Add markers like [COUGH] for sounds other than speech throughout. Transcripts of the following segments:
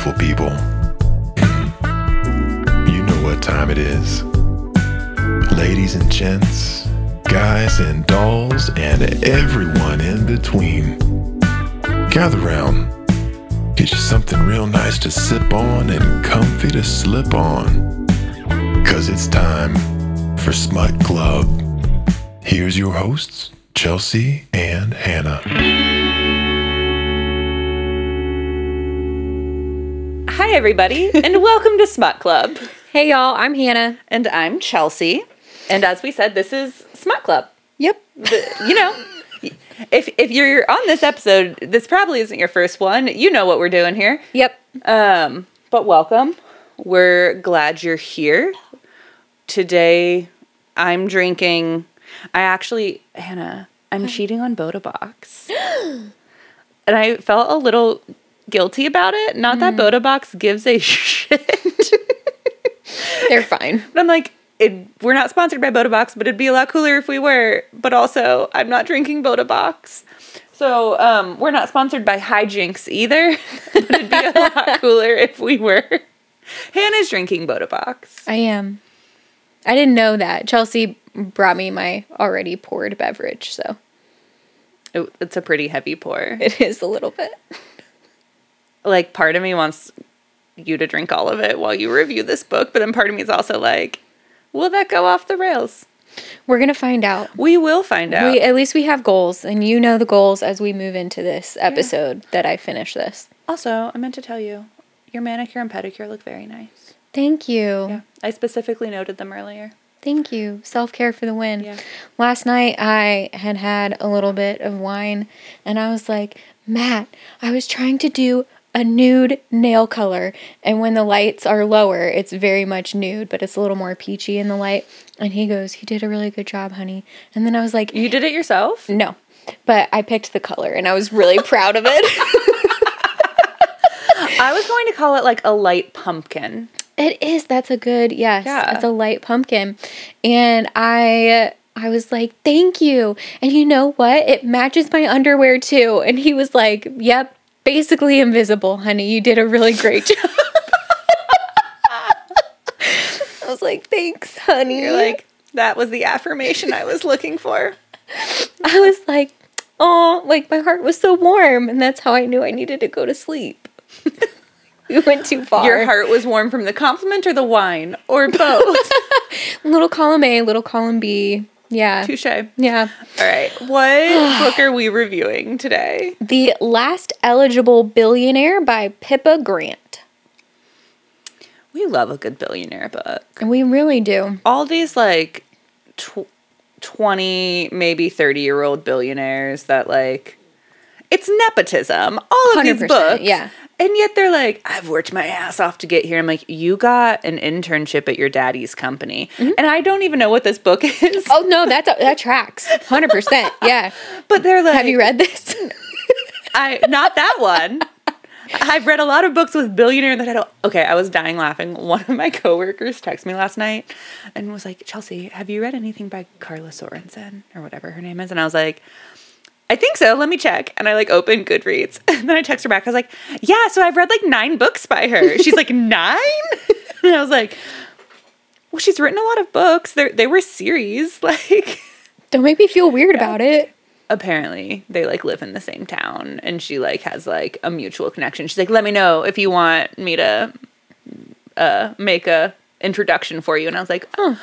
beautiful people. You know what time it is. Ladies and gents, guys and dolls, and everyone in between. Gather round. Get you something real nice to sip on and comfy to slip on. Cause it's time for Smut Club. Here's your hosts, Chelsea and Hannah. Hi, everybody, and welcome to Smut Club. Hey y'all, I'm Hannah. And I'm Chelsea. And as we said, this is Smut Club. Yep. The- you know, if if you're on this episode, this probably isn't your first one. You know what we're doing here. Yep. Um, but welcome. We're glad you're here. Today, I'm drinking. I actually, Hannah, I'm cheating on Bota Box, [GASPS] and I felt a little guilty about it. Not that Bota Box gives a [LAUGHS] shit. They're fine. But I'm like, it, we're not sponsored by Bota Box, but it'd be a lot cooler if we were. But also, I'm not drinking Bota Box. So um, we're not sponsored by Hijinks either. [LAUGHS] but it'd be a lot [LAUGHS] cooler if we were. Hannah's drinking Bota Box. I am. I didn't know that. Chelsea brought me my already poured beverage, so It- it's a pretty heavy pour. it is a little bit. Like, part of me wants you to drink all of it while you review this book, but then part of me is also like, will that go off the rails? We're gonna find out. We will find out. We at least we have goals, and you know the goals as we move into this episode that I finish this. also, I meant to tell you, your manicure and pedicure look very nice. Thank you. Yeah, I specifically noted them earlier. Thank you. Self care for the win. Yeah. Last night I had had a little bit of wine and I was like, Matt, I was trying to do a nude nail color. And when the lights are lower, it's very much nude, but it's a little more peachy in the light. And he goes, You did a really good job, honey. And then I was like, You did it yourself? No. But I picked the color and I was really [LAUGHS] proud of it. I was going to call it like a light pumpkin. It is. That's a good yes. Yeah. It's a light pumpkin, and I I was like, thank you. And you know what? It matches my underwear too. And he was like, yep, basically invisible, honey. You did a really great [LAUGHS] job. I was like, thanks, honey. You're like, that was the affirmation I was looking for. I was like, oh, like my heart was so warm, and that's how I knew I needed to go to sleep. [LAUGHS] we went too far. Your heart was warm from the compliment or the wine or both. [LAUGHS] little column A, little column B. Yeah. Touche. Yeah. All right. What [SIGHS] book are we reviewing today? The Last Eligible Billionaire by Pippa Grant. We love a good billionaire book. And we really do. All these like tw- 20, maybe 30 year old billionaires that like, it's nepotism. All of these 100%, books. yeah. And yet they're like, I've worked my ass off to get here. I'm like, you got an internship at your daddy's company. And I don't even know what this book [LAUGHS] is. Mm-hmm. Oh no, that's that tracks. 100%. Yeah. [LAUGHS] But they're like, Have you read this? [LAUGHS] I not that one. I've read a lot of books with billionaire that I don't. Okay, I was dying laughing. One of my coworkers texted me last night and was like, "Chelsea, have you read anything by Karla Sorensen or whatever her name is?" And I was like, "I think so. Let me check." And I like opened Goodreads [LAUGHS] and then I text her back. I was like, "Yeah, so I've read like nine books by her." [LAUGHS] She's like, nine? [LAUGHS] And I was like, "Well, she's written a lot of books. They're, they were series, like." Don't make me feel weird about it. apparently they like live in the same town and she like has like a mutual connection she's like let me know if you want me to uh make a introduction for you and i was like oh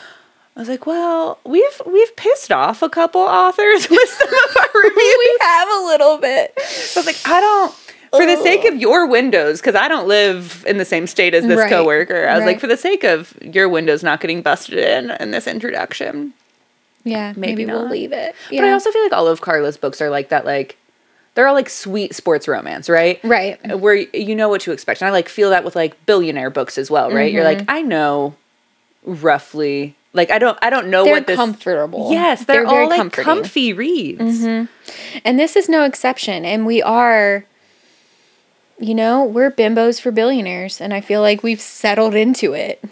i was like well we've we've pissed off a couple authors [LAUGHS] with some of our [LAUGHS] reviews we have a little bit. so i was like i don't for the sake of your windows because i don't live in the same state as this Right, coworker i was like for the sake of your windows not getting busted in in this introduction Yeah, maybe, Maybe we'll leave it. But I also feel like all of Karla's books are like that, like they're all like sweet sports romance, right? Right. Where you know what to expect. And I like feel that with like billionaire books as well, right? You're like, Mm-hmm. I know roughly like I don't I don't know They're what this comfortable. Yes, they're, They're very all like comforting. Mm-hmm. comfy reads. And this is no exception. And we are, you know, we're bimbos for billionaires. And I feel like we've settled into it. [LAUGHS]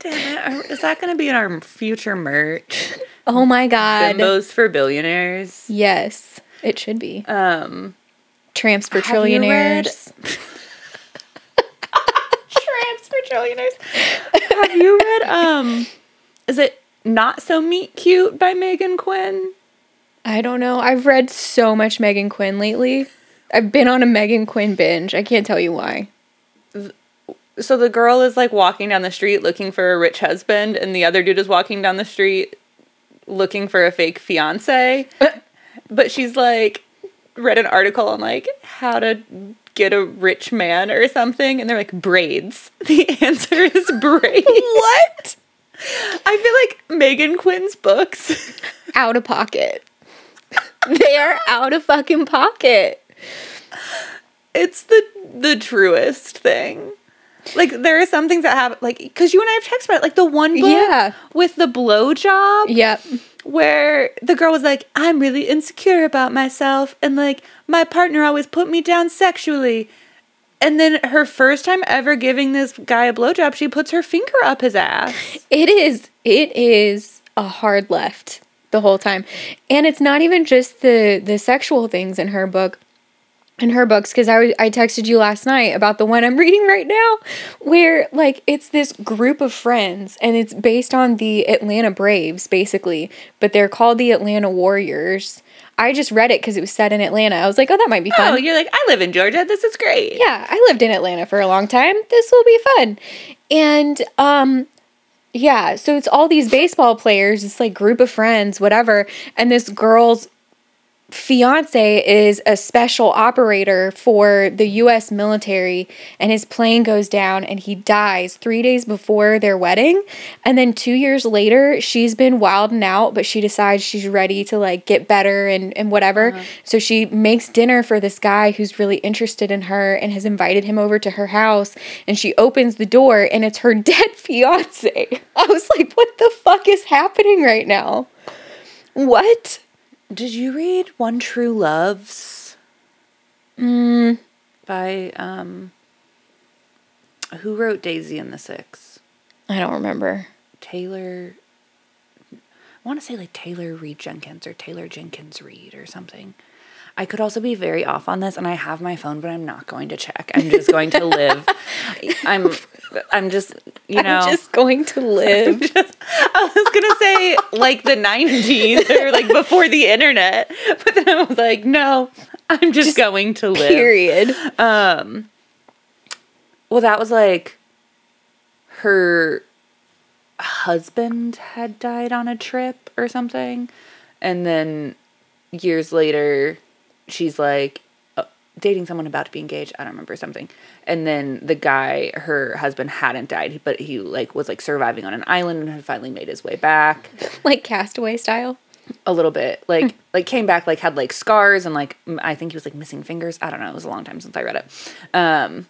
Damn it. are- Is that gonna be in our future merch? Oh my God. Bimbos for billionaires. Yes, it should be. Um Tramps for Have you read- Trillionaires. [LAUGHS] Tramps for trillionaires. Have you read um is it Not So Meet Cute by Meghan Quinn? I don't know. I've read so much Meghan Quinn lately. I've been on a Meghan Quinn binge. I can't tell you why. So the girl is like walking down the street looking for a rich husband and the other dude is walking down the street looking for a fake fiance. [LAUGHS] but she's like read an article on like how to get a rich man or something and they're like braids. [LAUGHS] The answer is [LAUGHS] braids. What? I feel like Meghan Quinn's books [LAUGHS] Out of pocket. they are out of fucking pocket. it's the the truest thing. Like there are some things that happen, like because you and I have texted about it, like the one book Yeah. with the blowjob, Yep. Where the girl was like, "I'm really insecure about myself, and like my partner always put me down sexually." And then her first time ever giving this guy a blowjob, she puts her finger up his ass. It is it is a hard left the whole time. And it's not even just the the sexual things in her book in her books because I, I texted you last night about the one I'm [LAUGHS] reading right now where like it's this group of friends and it's based on the Atlanta Braves basically but they're called the Atlanta Warriors. I just read it because it was set in Atlanta. I was like, oh, that might be fun. Oh, you're like, I live in Georgia. This is great. yeah, I lived in Atlanta for a long time. This will be fun. And um yeah, so it's all these baseball players, it's like group of friends, whatever, and this girl's fiance is a special operator for the US military and his plane goes down and he dies 3 days before their wedding. And then 2 years later she's been wilding out but she decides she's ready to like get better and and whatever. Uh-huh. So she makes dinner for this guy who's really interested in her and has invited him over to her house and she opens the door and it's her [LAUGHS] dead fiance. I was like what the fuck is happening right now? What Did you read One True Loves? Mm. By um who wrote Daisy and the Six? I don't remember. Taylor I want to say like Taylor Reed Jenkins or Taylor Jenkins Reid or something. I could also be very off on this and I have my phone but I'm not going to check. I'm just going to live. [LAUGHS] I'm I'm just, you know, I'm just going to [LAUGHS] live. I was gonna say like the '90s or like before the internet, but then I was like, no, I'm just, going to live. Period. Um. Well, that was like her husband had died on a trip or something, and then years later, she's like dating someone about to be engaged. I don't remember something, and then the guy, her husband, hadn't died, but he like was like surviving on an island and had finally made his way back. [LAUGHS] like castaway style. a little bit like like came back like had like scars and like m- i think he was like missing fingers i don't know it was a long time since i read it um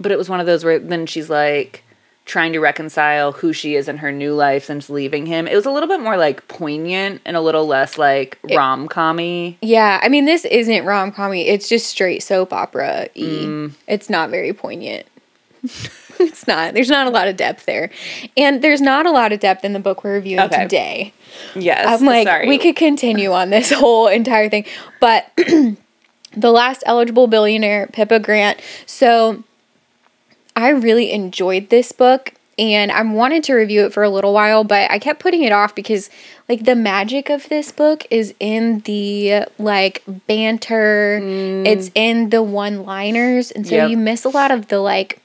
but it was one of those where then she's like trying to reconcile who she is in her new life since leaving him it was a little bit more like poignant and a little less like rom-commy Yeah, I mean this isn't rom commy. It's just straight soap opera. E. Mm. It's not very poignant. [LAUGHS] it's not. There's not a lot of depth there, and there's not a lot of depth in the book we're reviewing Okay. today. yes I'm like, sorry we could continue on this [LAUGHS] whole entire thing, but [CLEARS THROAT] the last eligible billionaire, Pippa Grant. So I really enjoyed this book and I wanted to review it for a little while, but I kept putting it off because like the magic of this book is in the like banter, it's in the one-liners, and so Yep. you miss a lot of the like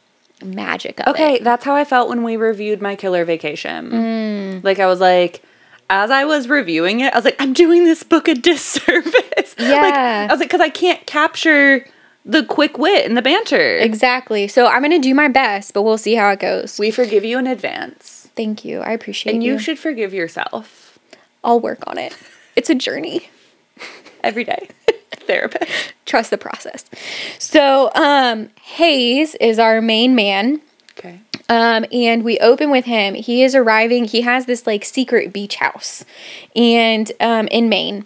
magic of it. Okay, that's how I felt when we reviewed My Killer Vacation. Mm. Like I was like, as I was reviewing it, I was like, I'm doing this book a [LAUGHS] disservice. [LAUGHS] Like, Yeah. I was like, because I can't capture the quick wit and the banter. Exactly. So I'm gonna do my best, but we'll see how it goes. we forgive you in advance, Thank you. I appreciate it. and you. you should forgive yourself I'll work on it. It's a journey. [LAUGHS] every day. Therapist. Trust the process. So, um, Hayes is our main man. Okay. Um, and we open with him. He is arriving. He has this like secret beach house, and um, in Maine,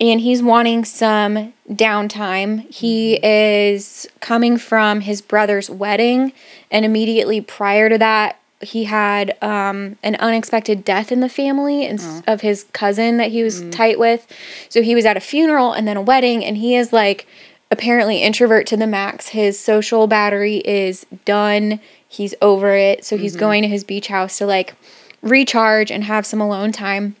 and he's wanting some downtime. He is coming from his brother's wedding, and immediately prior to that, he had um, an unexpected death in the family and s of his cousin that he was tight with. So he was at a funeral and then a wedding, and he is like apparently introvert to the max. His social battery is done. He's over it. So he's going to his beach house to like recharge and have some alone time.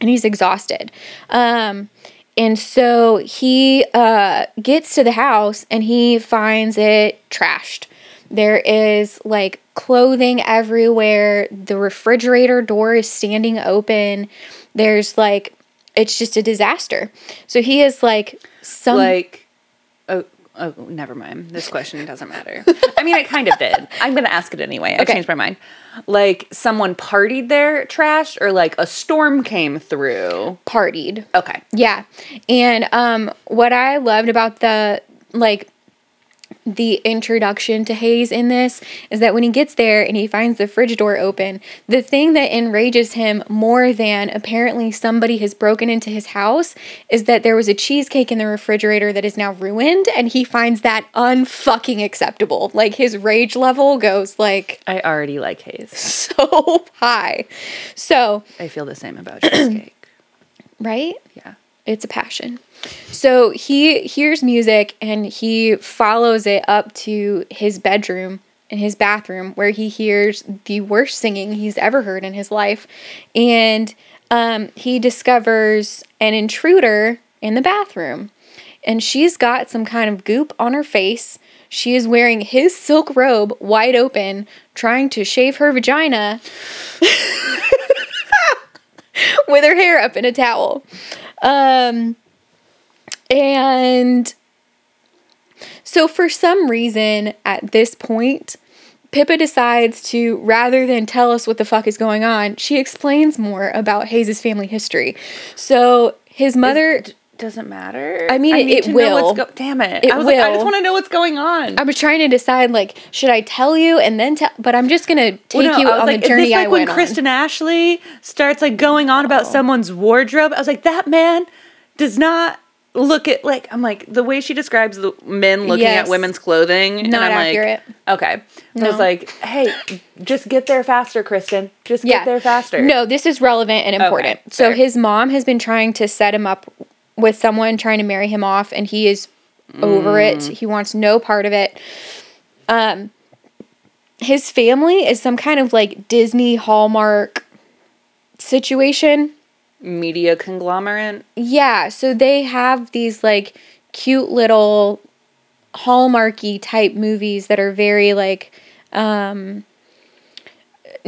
And he's exhausted. Um, and so he uh, gets to the house and he finds it trashed. There is like clothing everywhere. The refrigerator door is standing open. There's like, it's just a disaster. So he is like some. like oh oh never mind. This [LAUGHS] question doesn't matter. I mean it kind of did. I'm gonna ask it anyway. I Okay. changed my mind. Like someone partied their trash or like a storm came through? Partied. okay. Yeah. And um what I loved about the like the introduction to Hayes in this is that when he gets there and he finds the fridge door open, the thing that enrages him more than apparently somebody has broken into his house is that there was a cheesecake in the refrigerator that is now ruined and he finds that unfucking acceptable. Like his rage level goes like i already like Hayes [LAUGHS] so high. So, i feel the same about cheesecake [CLEARS THROAT] right? yeah It's a passion. So he hears music and he follows it up to his bedroom and his bathroom where he hears the worst singing he's ever heard in his life. And um, he discovers an intruder in the bathroom. And she's got some kind of goop on her face. She is wearing his silk robe wide open, trying to shave her vagina [LAUGHS] with her hair up in a towel. Um, and so, for some reason, at this point, Pippa decides to, rather than tell us what the fuck is going on, she explains more about Hayes' family history. So, his mother. D- doesn't matter I mean, it- need it what's will. go- damn it, It i was like i just want to know what's going on I was trying to decide, like, should I tell you and then tell, but I'm just gonna take Well, no, you on like, the journey is this like I when Kristen Ashley starts like going on about oh. someone's wardrobe? I was like, that man does not look at like I'm like the way she describes the men looking Yes. at women's clothing. and Not I'm accurate. Like, okay, I was like, hey, just get there faster, Kristen. Just on. get there faster. No, this is relevant and important. so his mom has been trying to set him up with someone trying to marry him off, and he is over it. Mm. He wants no part of it. Um, his family is some kind of like Disney Hallmark situation. media conglomerate. Yeah, so they have these like cute little hallmarky type movies that are very like um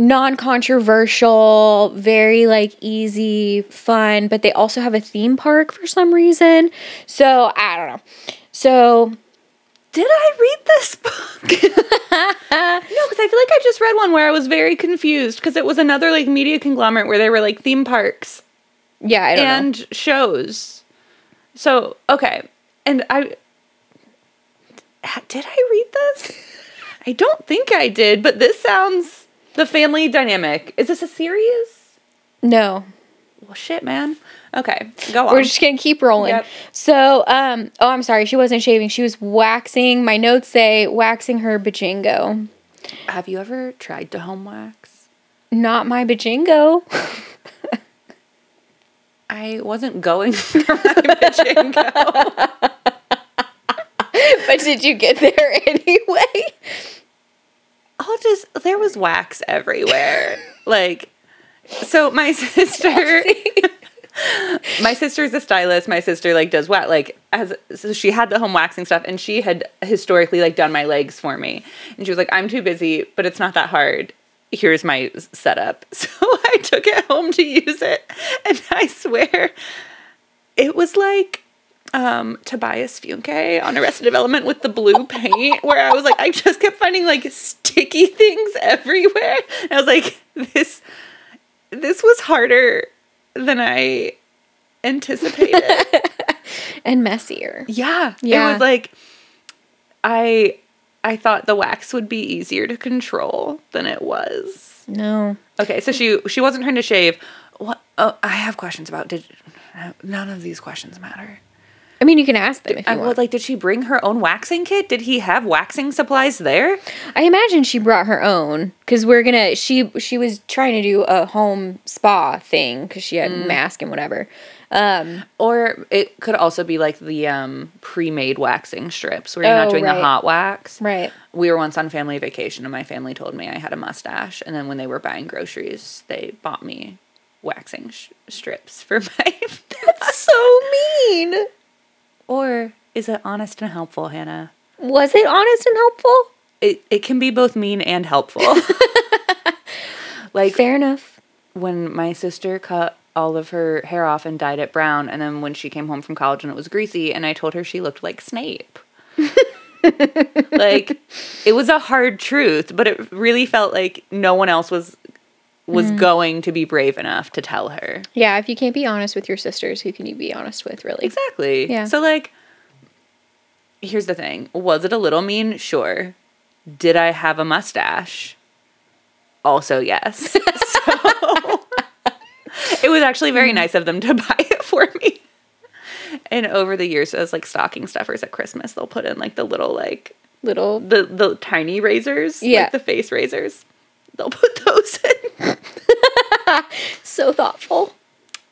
non-controversial, very like easy, fun, but they also have a theme park for some reason. So, I don't know. So, Did I read this book? [LAUGHS] no, because I feel like I just read one where I was very confused because it was another like media conglomerate where they were like theme parks. yeah, I don't know. and shows. So okay, and I did I read this? [LAUGHS] I don't think I did, but this sounds the family dynamic. Is this a series? No. Well, shit, man. Okay, go on. We're just gonna keep rolling. Yep. So, um, oh, I'm sorry, she wasn't shaving. She was waxing. My notes say waxing her bajingo. Have you ever tried to home wax? Not my bajingo. [LAUGHS] I wasn't going [LAUGHS] for my pachinko. [LAUGHS] but did you get there anyway? I'll just there was wax everywhere. like so my [LAUGHS] sister my sister's a stylist. My sister like does wax like as so she had the home waxing stuff and she had historically like done my legs for me. And she was like, I'm too busy, but it's not that hard. Here's my setup. [LAUGHS] So I took it home to use it. And I swear it was like um Tobias Funke on Arrested Development with the blue paint where I was like I just kept finding like sticky [LAUGHS] things everywhere. And I was like this this was harder than I anticipated. [LAUGHS] And messier. yeah. It was like I I thought the wax would be easier to control than it was. No. Okay, so she she wasn't trying to shave. What? Oh, I have questions about. Did none of these questions matter? I mean, you can ask them if you I, want. like, did she bring her own waxing kit? Did he have waxing supplies there? I imagine she brought her own because we're gonna. She she was trying to do a home spa thing because she Mm. had mask and whatever. Um, Or it could also be like the um, pre-made waxing strips where you're not Oh, doing right. the hot wax. right. We were once on family vacation and my family told me I had a mustache. And then when they were buying groceries, they bought me waxing sh- strips for [LAUGHS] my. That's so mean. Or is it honest and helpful, Hannah? Was it honest and helpful? It, it can be both mean and helpful. [LAUGHS] [LAUGHS] like Fair enough. when my sister cut all of her hair off and dyed it brown, and then when she came home from college and it was greasy, and I told her she looked like Snape. [LAUGHS] like it was a hard truth, but it really felt like no one else was was mm. going to be brave enough to tell her. Yeah, if you can't be honest with your sisters, who can you be honest with, really? Exactly. Yeah. So like here's the thing. Was it a little mean? Sure. Did I have a mustache? Also yes. [LAUGHS] so [LAUGHS] it was actually very nice of them to [LAUGHS] buy it for me. And over the years as like stocking stuffers at Christmas, they'll put in like the little like Little. the the tiny razors, Yeah. like the face razors. They'll put those in. [LAUGHS] So thoughtful.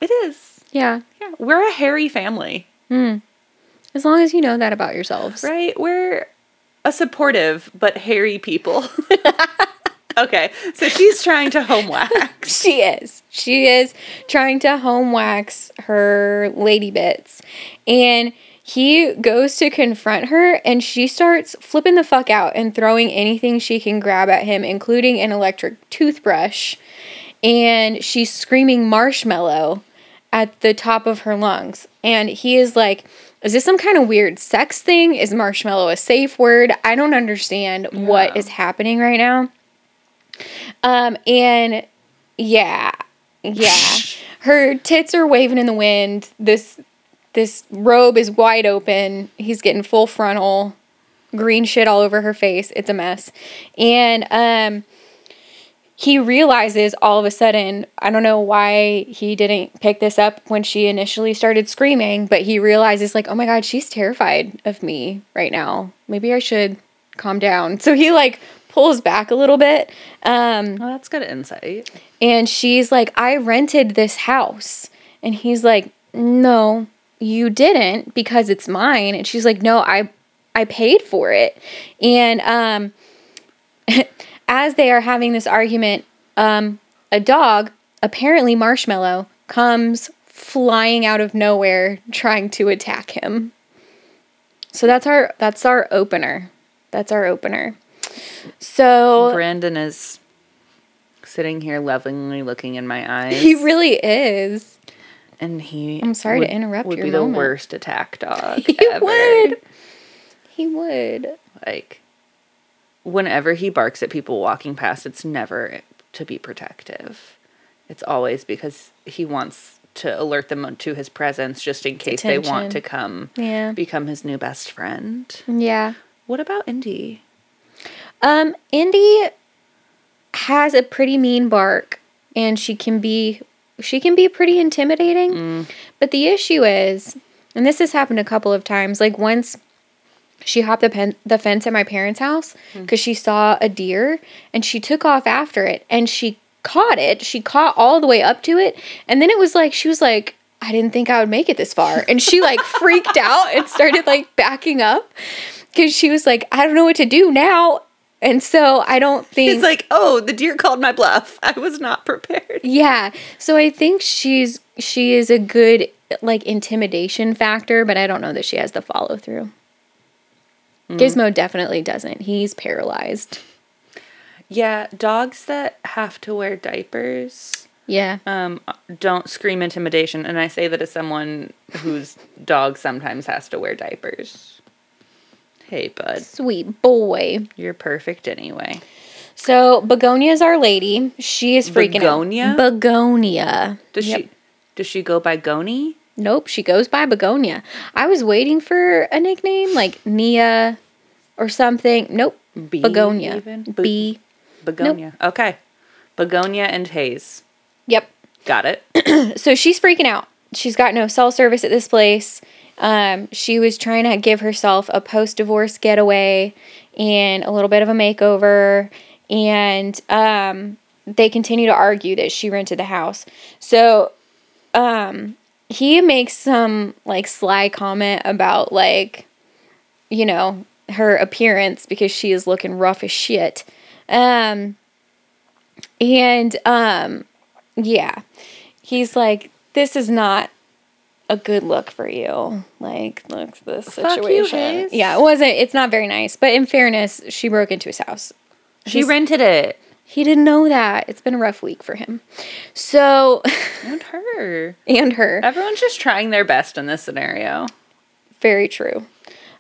It is. Yeah. Yeah, we're a hairy family. Hmm. As long as you know that about yourselves. Right? We're a supportive but hairy people. [LAUGHS] okay, so she's trying to home wax. [LAUGHS] She is. She is trying to home wax her lady bits. And he goes to confront her and she starts flipping the fuck out and throwing anything she can grab at him, including an electric toothbrush. And she's screaming marshmallow at the top of her lungs. And he is like, is this some kind of weird sex thing? Is marshmallow a safe word? I don't understand what Yeah. is happening right now. Um, and yeah, yeah, [LAUGHS] her tits are waving in the wind. This this robe is wide open. He's getting full frontal, green shit all over her face. It's a mess, and um, he realizes all of a sudden. I don't know why he didn't pick this up when she initially started screaming, but he realizes like, oh my god, she's terrified of me right now. Maybe I should calm down. So he like pulls back a little bit. Um, Well, that's good insight. and she's like, I rented this house. And he's like, No, you didn't because it's mine. And she's like, No, I I paid for it. And um [LAUGHS] as they are having this argument, um, a dog, apparently Marshmallow, comes flying out of nowhere trying to attack him. So that's our that's our opener. That's our opener. So Brandon is sitting here lovingly looking in my [LAUGHS] eyes. he really is. And he I'm sorry to interrupt would be moment. the worst attack dog [LAUGHS] He ever. would. He would. Like whenever he barks at people walking past, it's never to be protective. It's always because he wants to alert them to his presence just in case they want to come Yeah. become his new best friend. Yeah. What about Indy? Um, Indy has a pretty mean bark and she can be she can be pretty intimidating. Mm. But the issue is, and this has happened a couple of times, like once she hopped the, pen, the fence at my parents' house mm. because she saw a deer and she took off after it and she caught it. She caught all the way up to it. And then it was like, she was like, I didn't think I would make it this far. And she like freaked out and started like backing up because she was like, I don't know what to do now. And so I don't think. it's like, oh, the deer called my bluff. [LAUGHS] I was not prepared. Yeah. So I think she's she is a good like intimidation factor, but I don't know that she has the follow through. Gizmo definitely doesn't. He's paralyzed. Yeah, dogs that have to wear diapers Yeah. um, don't scream intimidation. And I say that as someone whose dog sometimes has to wear diapers. Hey, bud, Sweet boy. you're perfect anyway. So Begonia is our lady. She is freaking Begonia? out. Begonia. Does Yep. she does she go by Goni? Nope, she goes by Begonia. I was waiting for a nickname like Nia or something. Nope. Bee Begonia. even? B. Begonia. Okay. Begonia and Hayes. Yep. Got it. [CLEARS THROAT] so she's freaking out. She's got no cell service at this place. Um, she was trying to give herself a post divorce getaway and a little bit of a makeover. And um, they continue to argue that she rented the house. So um, he makes some like sly comment about like, you know, her appearance because she is looking rough as shit. Um, and um, yeah, he's like, this is not a good look for you. Like, look, this you, situation. Hayes. yeah, it wasn't. It's not very nice. But in fairness, she broke into his house. She He's- rented it. He didn't know that. It's been a rough week for him. So, [LAUGHS] And her. and her. Everyone's just trying their best in this scenario. Very true.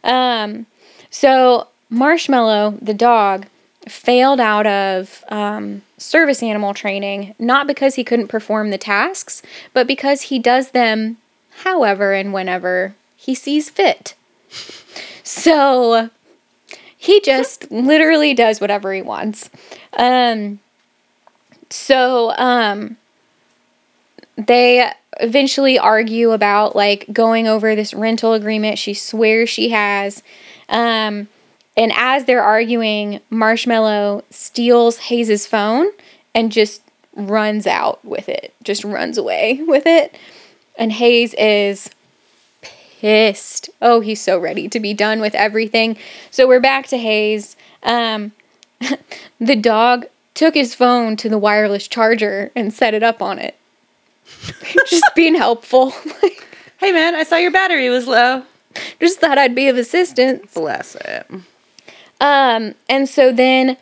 Um, so Marshmallow, the dog, failed out of um, service animal training, not because he couldn't perform the tasks, but because he does them however and whenever he sees fit. So he just [LAUGHS] literally does whatever he wants. Um, so um, they eventually argue about like going over this rental agreement she swears she has. Um, and as they're arguing, Marshmallow steals Hayes's phone and just runs out with it, just runs away [LAUGHS] with it. And Hayes is pissed. Oh, he's so ready to be done with everything. So we're back to Hayes. Um, [LAUGHS] the dog took his phone to the wireless charger and set it up on it. [LAUGHS] just being helpful. [LAUGHS] Hey man, I saw your battery was low. just thought I'd be of assistance. Bless it. Um, and so then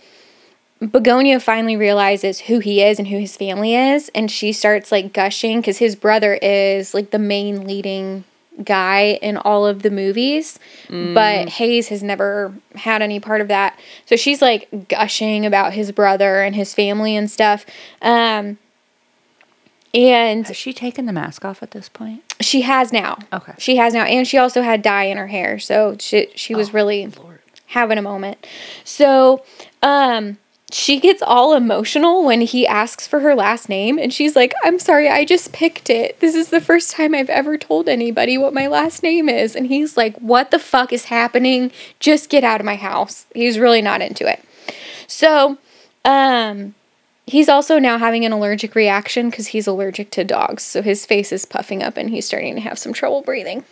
Begonia finally realizes who he is and who his family is, and she starts like gushing because his brother is like the main leading guy in all of the movies, but Hayes has never had any part of that. So she's like gushing about his brother and his family and stuff. Um, and Has she taken the mask off at this point? she has now. Okay. She has now, and she also had dye in her hair, so she she was really Lord. having a moment. So, um, she gets all emotional when he asks for her last name, and she's like, "I'm sorry, I just picked it. This is the first time I've ever told anybody what my last name is." And he's like, "What the fuck is happening? Just get out of my house." He's really not into it. So, um. He's also now having an allergic reaction because he's allergic to dogs. So his face is puffing up and he's starting to have some trouble breathing.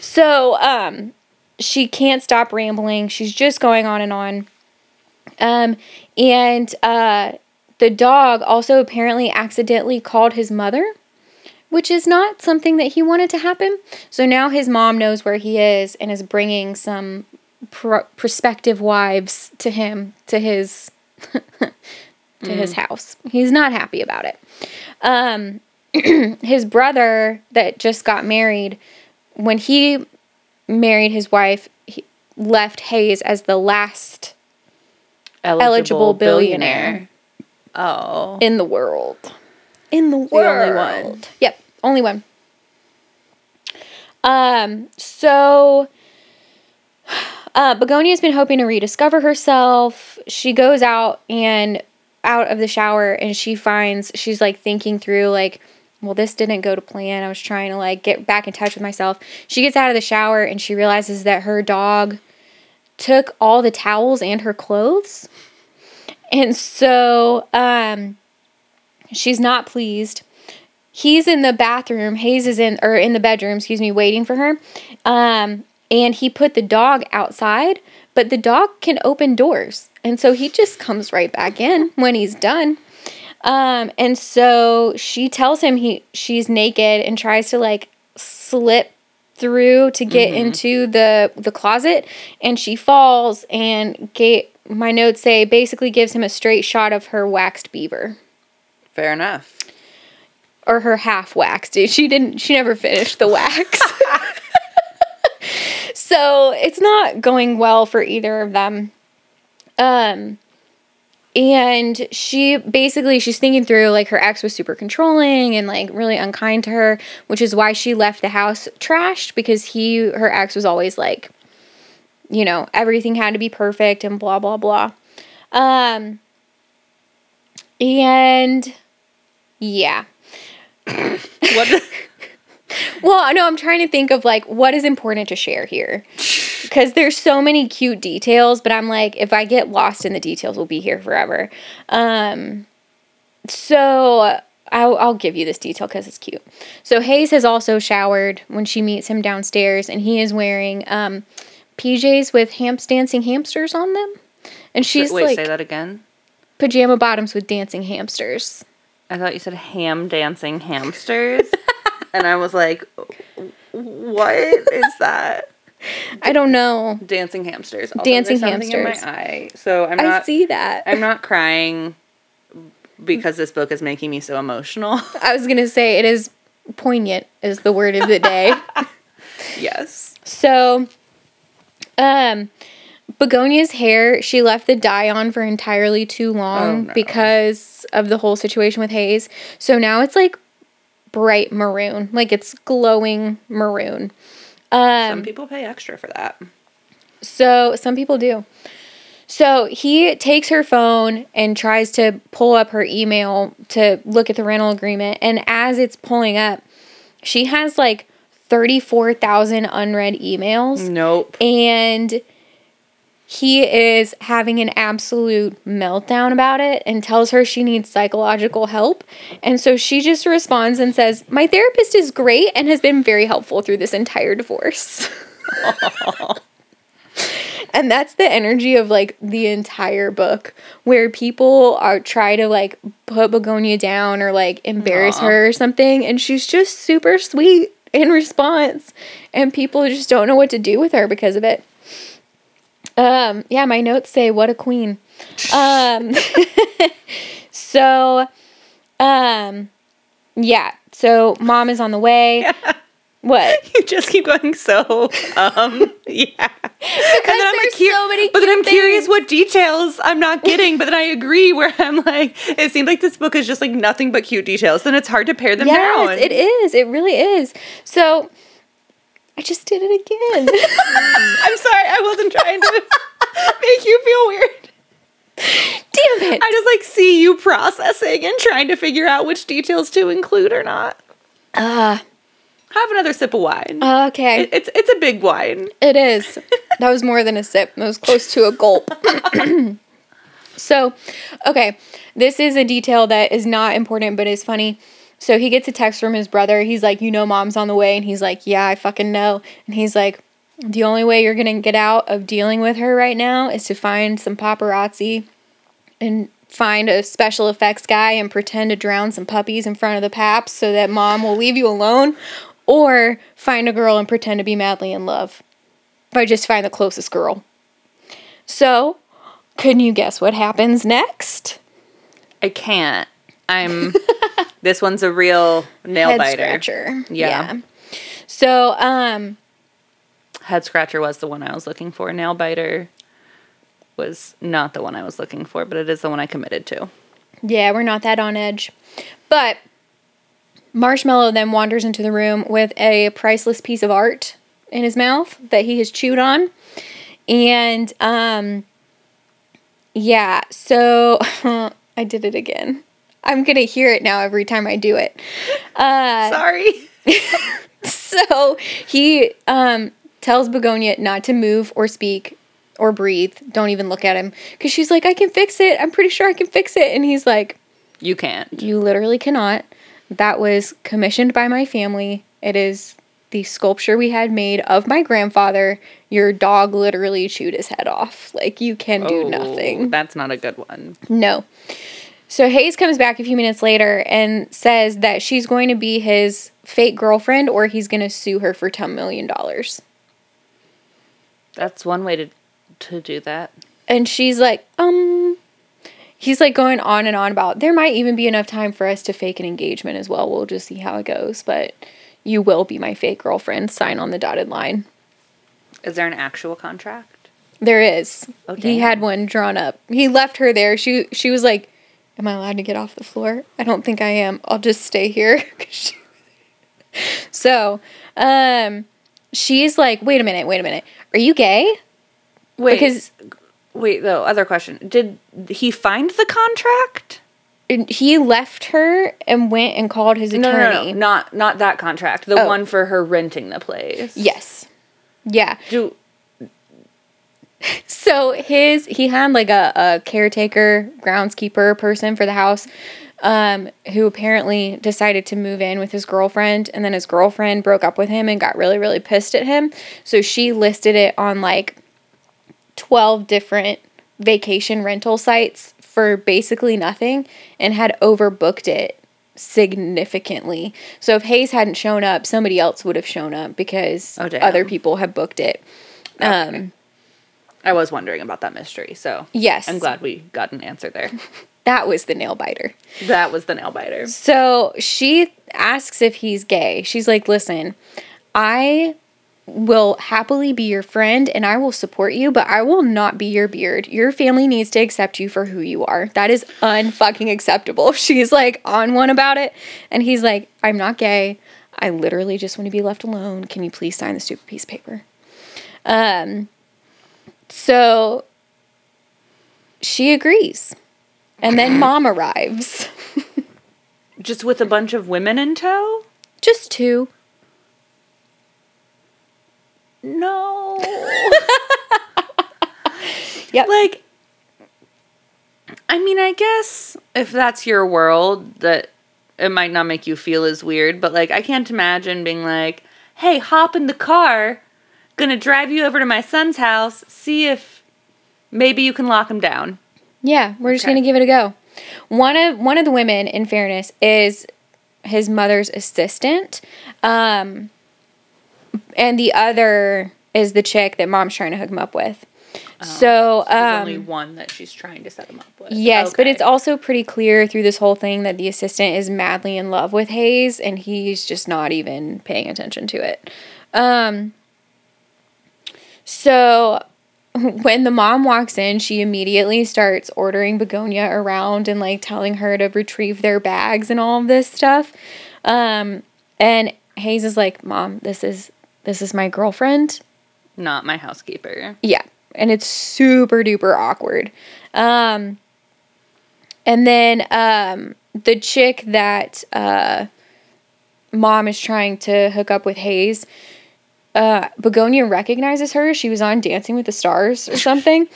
So, um, she can't stop rambling. She's just going on and on. Um, and uh, the dog also apparently accidentally called his mother, which is not something that he wanted to happen. So now his mom knows where he is and is bringing some pro- prospective wives to him, to his. [LAUGHS] to his house. He's not happy about it. Um, [CLEARS THROAT] his brother that just got married, when he married his wife, he left Hayes as the last Eligible billionaire. Oh. in the world. In the only world. one. Yep, only one. Um, so uh, Begonia's been hoping to rediscover herself. She goes out and out of the shower and she finds she's like thinking through like well this didn't go to plan i was trying to like get back in touch with myself she gets out of the shower and she realizes that her dog took all the towels and her clothes and so um she's not pleased. He's in the bathroom hayes is in or in the bedroom excuse me waiting for her. Um and he put the dog outside but the dog can open doors. And so he just comes right back in when he's done. Um and so she tells him he she's naked and tries to like slip through to get into the the closet. And she falls and get my notes say basically gives him a straight shot of her waxed beaver Fair enough. or her half waxed. She didn't. She never finished the wax. [LAUGHS] so it's not going well for either of them. Um, and she basically she's thinking through like her ex was super controlling and like really unkind to her, which is why she left the house trashed because he her ex was always like, you know, everything had to be perfect and blah blah blah. Um, and yeah. What? [LAUGHS] Well, no, I'm trying to think of like what is important to share here. [LAUGHS] Because there's so many cute details, but I'm like, if I get lost in the details, we'll be here forever. Um, so I'll, I'll give you this detail because it's cute. So Hayes has also showered when she meets him downstairs, and he is wearing um, PJs with hamps dancing hamsters on them, and she's Wait, like say that again. pajama bottoms with dancing hamsters. I thought you said ham dancing hamsters. [LAUGHS] and I was like, what is that? I don't know. Dancing hamsters. Also, Dancing hamsters. In my eye. So I'm I not. see that. I'm not crying because this book is making me so emotional. [LAUGHS] I was gonna say it is poignant is the word of the day. [LAUGHS] yes. so, um, Begonia's hair, she left the dye on for entirely too long Oh, no. because of the whole situation with Hayes. So now it's like bright maroon, like it's glowing maroon. Um, Some people pay extra for that. So some people do. So he takes her phone and tries to pull up her email to look at the rental agreement. And as it's pulling up, she has like 34,000 unread emails. Nope. And he is having an absolute meltdown about it and tells her she needs psychological help. And so she just responds and says, My therapist is great and has been very helpful through this entire divorce. [LAUGHS] and that's the energy of like the entire book where people are try to like put begonia down or like embarrass Aw. her or something and she's just super sweet in response and people just don't know what to do with her because of it. Um yeah my notes say what a queen. Um [LAUGHS] so um yeah so mom is on the way. [LAUGHS] What? You just keep going. So um [LAUGHS] yeah. Because there's so many but then I'm cute curious what details I'm not getting, but then I agree where I'm like, it seems like this book is just like nothing but cute details. Then it's hard to pare them Yes, down. it is. It really is. So I just did it again. [LAUGHS] I'm sorry, I wasn't trying to [LAUGHS] make you feel weird. Damn it. I just like see you processing and trying to figure out which details to include or not. Uh, Have another sip of wine. Uh, okay. It- it's it's a big wine. It is. That was more than a sip. That was close to a gulp. [COUGHS] so, okay. This is a detail that is not important but is funny. So he gets a text from his brother. He's like, You know, mom's on the way. And he's like, Yeah, I fucking know. And he's like, The only way you're going to get out of dealing with her right now is to find some paparazzi and find a special effects guy and pretend to drown some puppies in front of the paps so that mom will leave you alone. Or find a girl and pretend to be madly in love. But just find the closest girl. So, couldn't you guess what happens next? I can't. I'm. [LAUGHS] this one's a real nail biter. Head biter. scratcher. Yeah. So, um, Head scratcher was the one I was looking for. Nail biter was not the one I was looking for, but it is the one I committed to. yeah, we're not that on edge. But Marshmallow then wanders into the room with a priceless piece of art in his mouth that he has chewed on. And um yeah, so [LAUGHS] I did it again. I'm going to hear it now every time I do it. Uh Sorry. [LAUGHS] [LAUGHS] so he um tells Begonia not to move or speak or breathe. Don't even look at him cuz she's like I can fix it. I'm pretty sure I can fix it and he's like You can't. you literally cannot. That was commissioned by my family. It is the sculpture we had made of my grandfather. Your dog literally chewed his head off. Like, you can do Oh, nothing. That's not a good one. No. So Hayes comes back a few minutes later and says that she's going to be his fake girlfriend or he's going to sue her for $10 million. That's one way to to do that. And she's like, um, he's like going on and on about there might even be enough time for us to fake an engagement as well. We'll just see how it goes. But you will be my fake girlfriend. Sign on the dotted line. Is there an actual contract? There is. Oh, he had one drawn up. He left her there. She she was like, "Am I allowed to get off the floor?" I don't think I am. I'll just stay here." [LAUGHS] [LAUGHS] so, um, she's like, "Wait a minute. Wait a minute. Are you gay?" Wait, Because wait. Though, other question. Did he find the contract? And he left her and went and called his No, attorney. no, no, not not that contract. The Oh. one for her renting the place. Yes. Yeah. Do [LAUGHS] So his he had like a, a caretaker, groundskeeper person for the house, um, who apparently decided to move in with his girlfriend, and then his girlfriend broke up with him and got really, really pissed at him. So she listed it on like twelve different vacation rental sites for basically nothing and had overbooked it significantly. So if Hayes hadn't shown up, somebody else would have shown up because Oh, other people have booked it. Um I was wondering about that mystery, so Yes. I'm glad we got an answer there. [LAUGHS] That was the nail biter. that was the nail biter. So she asks if he's gay. She's like, listen, I will happily be your friend and I will support you, but I will not be your beard. Your family needs to accept you for who you are. That is unfucking acceptable. [LAUGHS] She's like on one about it. And he's like, I'm not gay. I literally just want to be left alone. Can you please sign the stupid piece of paper? Um, so she agrees. And then mom arrives. [LAUGHS] Just with a bunch of women in tow? Just two. No. [LAUGHS] Yep. like I mean, I guess if that's your world that it might not make you feel as weird, but like I can't imagine being like, "Hey, hop in the car. To drive you over to my son's house. See if maybe you can lock him down." Yeah, we're just Okay. gonna give it a go. One of one of the women, in fairness, is his mother's assistant, um, and the other is the chick that mom's trying to hook him up with. so, There's um, only one that she's trying to set him up with. yes, but it's also pretty clear through this whole thing that the assistant is madly in love with Hayes, and he's just not even paying attention to it. Um, so [LAUGHS] when the mom walks in, she immediately starts ordering Begonia around and like telling her to retrieve their bags and all of this stuff. Um, and Hayes is like, "Mom, this is this is my girlfriend." not my housekeeper. Yeah, and it's super duper awkward. Um, and then um, the chick that uh, mom is trying to hook up with Hayes, uh, Begonia recognizes her. She was on Dancing with the Stars or something.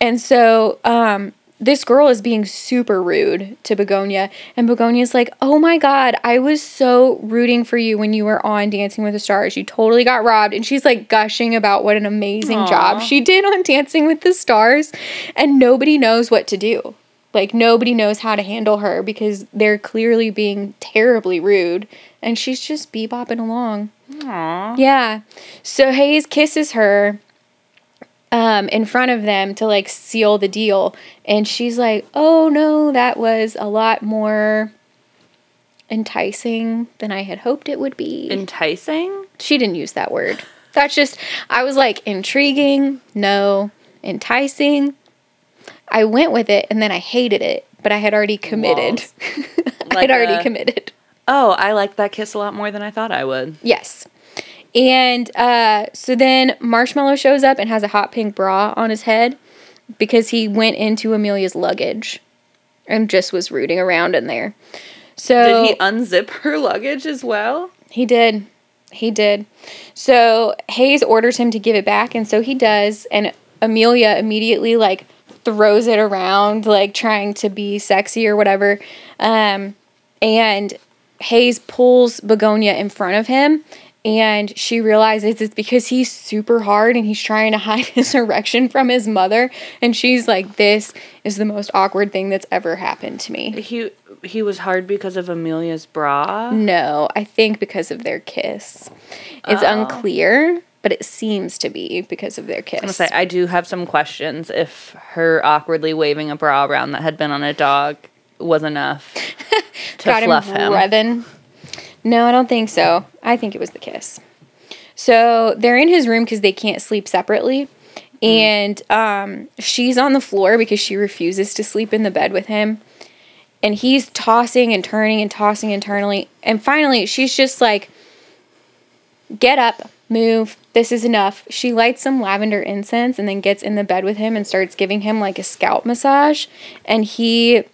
and so um, this girl is being super rude to Begonia. And Begonia's like, oh my God, I was so rooting for you when you were on Dancing with the Stars. You totally got robbed. And she's like gushing about what an amazing job she did on Dancing with the Stars. And nobody knows what to do. Like, nobody knows how to handle her because they're clearly being terribly rude. And she's just bebopping along. Aw. Yeah. So Hayes kisses her um, in front of them to like seal the deal. And she's like, oh no, that was a lot more enticing than I had hoped it would be. Enticing? she didn't use that word. That's just, I was like, intriguing, no. Enticing, I went with it and then I hated it, but I had already committed. [LAUGHS] I had already a- committed. Oh, I like that kiss a lot more than I thought I would. Yes. And uh, so then Marshmallow shows up and has a hot pink bra on his head because he went into Amelia's luggage and just was rooting around in there. So Did he unzip her luggage as well? He did. He did. So Hayes orders him to give it back, and so he does. And Amelia immediately like throws it around, like trying to be sexy or whatever. Um, and Hayes pulls Begonia in front of him, and she realizes it's because he's super hard and he's trying to hide [LAUGHS] his erection from his mother. And she's like, "This is the most awkward thing that's ever happened to me." He he was hard because of Amelia's bra. No, I think because of their kiss. It's Oh. unclear, but it seems to be because of their kiss. I'm say I do have some questions if her awkwardly waving a bra around that had been on a dog was enough [LAUGHS] to Got him fluff him. revving. No, I don't think so. I think it was the kiss. So they're in his room because they can't sleep separately. And um, she's on the floor because she refuses to sleep in the bed with him. And he's tossing and turning and tossing internally. And finally, she's just like, get up, move. This is enough. She lights some lavender incense and then gets in the bed with him and starts giving him like a scalp massage. And he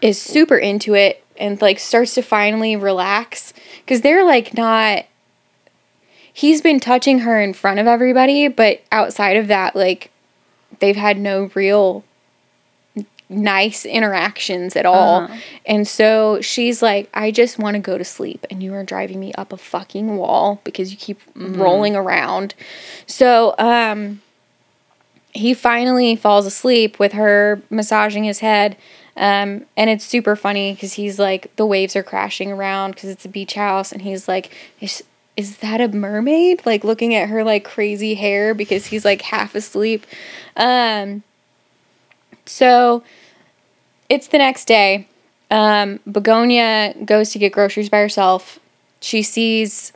is super into it and like starts to finally relax because they're like not he's been touching her in front of everybody but outside of that like they've had no real nice interactions at all Uh-huh. and so she's like i just want to go to sleep and you are driving me up a fucking wall because you keep rolling around so um he finally falls asleep with her massaging his head. Um, and it's super funny because he's like, the waves are crashing around because it's a beach house. And he's like, is, is that a mermaid? Like looking at her like crazy hair because he's like half asleep. Um, so it's the next day. Um, Begonia goes to get groceries by herself. She sees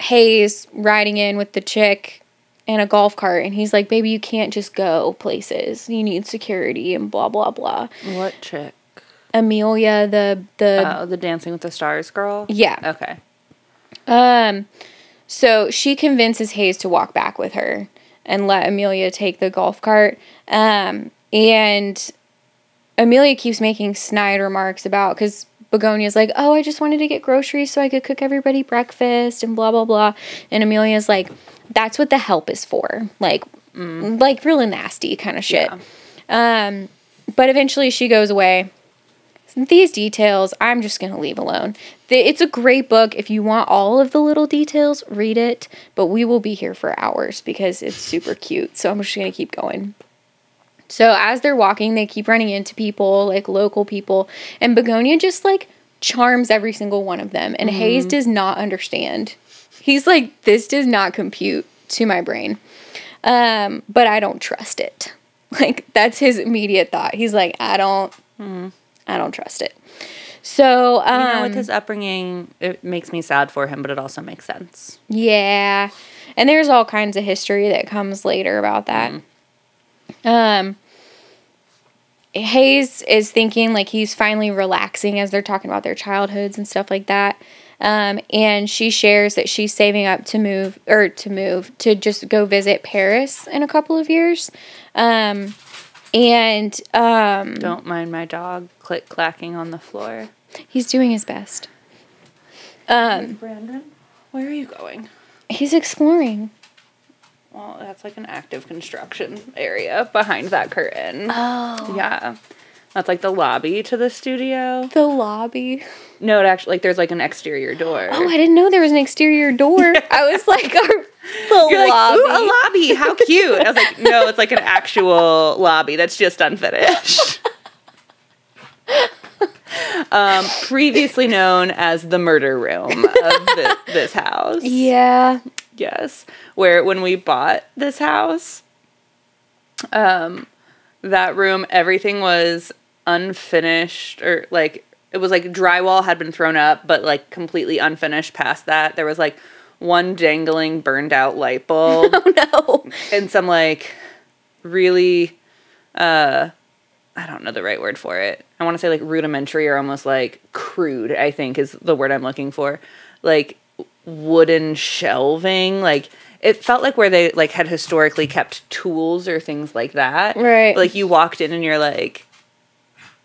Hayes riding in with the chick in a golf cart and he's like, Baby, you can't just go places. You need security and blah blah blah. What chick? Amelia, the the Oh, the Dancing with the Stars girl? yeah. Okay. Um so she convinces Hayes to walk back with her and let Amelia take the golf cart. Um and Amelia keeps making snide remarks about because Begonia's like, oh, I just wanted to get groceries so I could cook everybody breakfast and blah blah blah. And Amelia's like, that's what the help is for, like, like really nasty kind of shit. Yeah. Um, but eventually she goes away. These details, I'm just gonna leave alone. It's a great book. If you want all of the little details, read it. But we will be here for hours because it's super cute. So I'm just gonna keep going. So as they're walking, they keep running into people, like local people, and Begonia just like charms every single one of them. And Hayes does not understand. He's like, this does not compute to my brain. Um, but I don't trust it. [LAUGHS] Like that's his immediate thought. He's like, I don't, I don't trust it. So um, You know, with his upbringing, it makes me sad for him, but it also makes sense. Yeah. And there's all kinds of history that comes later about that. Um Hayes is thinking like he's finally relaxing as they're talking about their childhoods and stuff like that. Um, and she shares that she's saving up to move or to move to just go visit Paris in a couple of years. Um, and um, Don't mind my dog click clacking on the floor. he's doing his best. Um, Brandon, where are you going? he's exploring. Well, that's like an active construction area behind that curtain. Oh. Yeah. That's like the lobby to the studio. The lobby. No, it actually like there's like an exterior door. Oh, I didn't know there was an exterior door. [LAUGHS] I was like, our, the You're like, lobby. ooh, a lobby. How [LAUGHS] cute. I was like, no, it's like an actual lobby that's just unfinished. [LAUGHS] um, previously known as the murder room of thi- this house. yeah. Yes. Where when we bought this house, um, that room, everything was unfinished or like it was like drywall had been thrown up, but like completely unfinished past that. There was like one dangling burned out light bulb [LAUGHS] No. and some like really uh I don't know the right word for it. I want to say like rudimentary or almost like crude, I think is the word I'm looking for. Like wooden shelving, like it felt like where they like had historically kept tools or things like that. Right. Like you walked in and you're like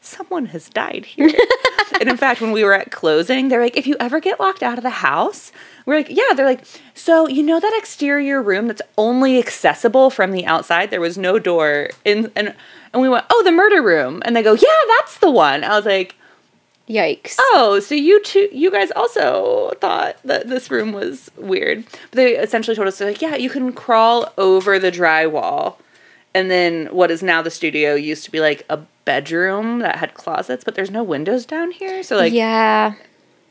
someone has died here. [LAUGHS] and in fact, when we were at closing, they're like, if you ever get locked out of the house, we're like, yeah, they're like, so you know that exterior room that's only accessible from the outside? There was no door in and and we went, oh, the murder room. And they go, yeah, that's the one. I was like, Yikes. oh, so you two, you guys also thought that this room was weird. But they essentially told us, they're like, yeah, you can crawl over the drywall. And then what is now the studio used to be like a bedroom that had closets, but there's no windows down here. So like yeah.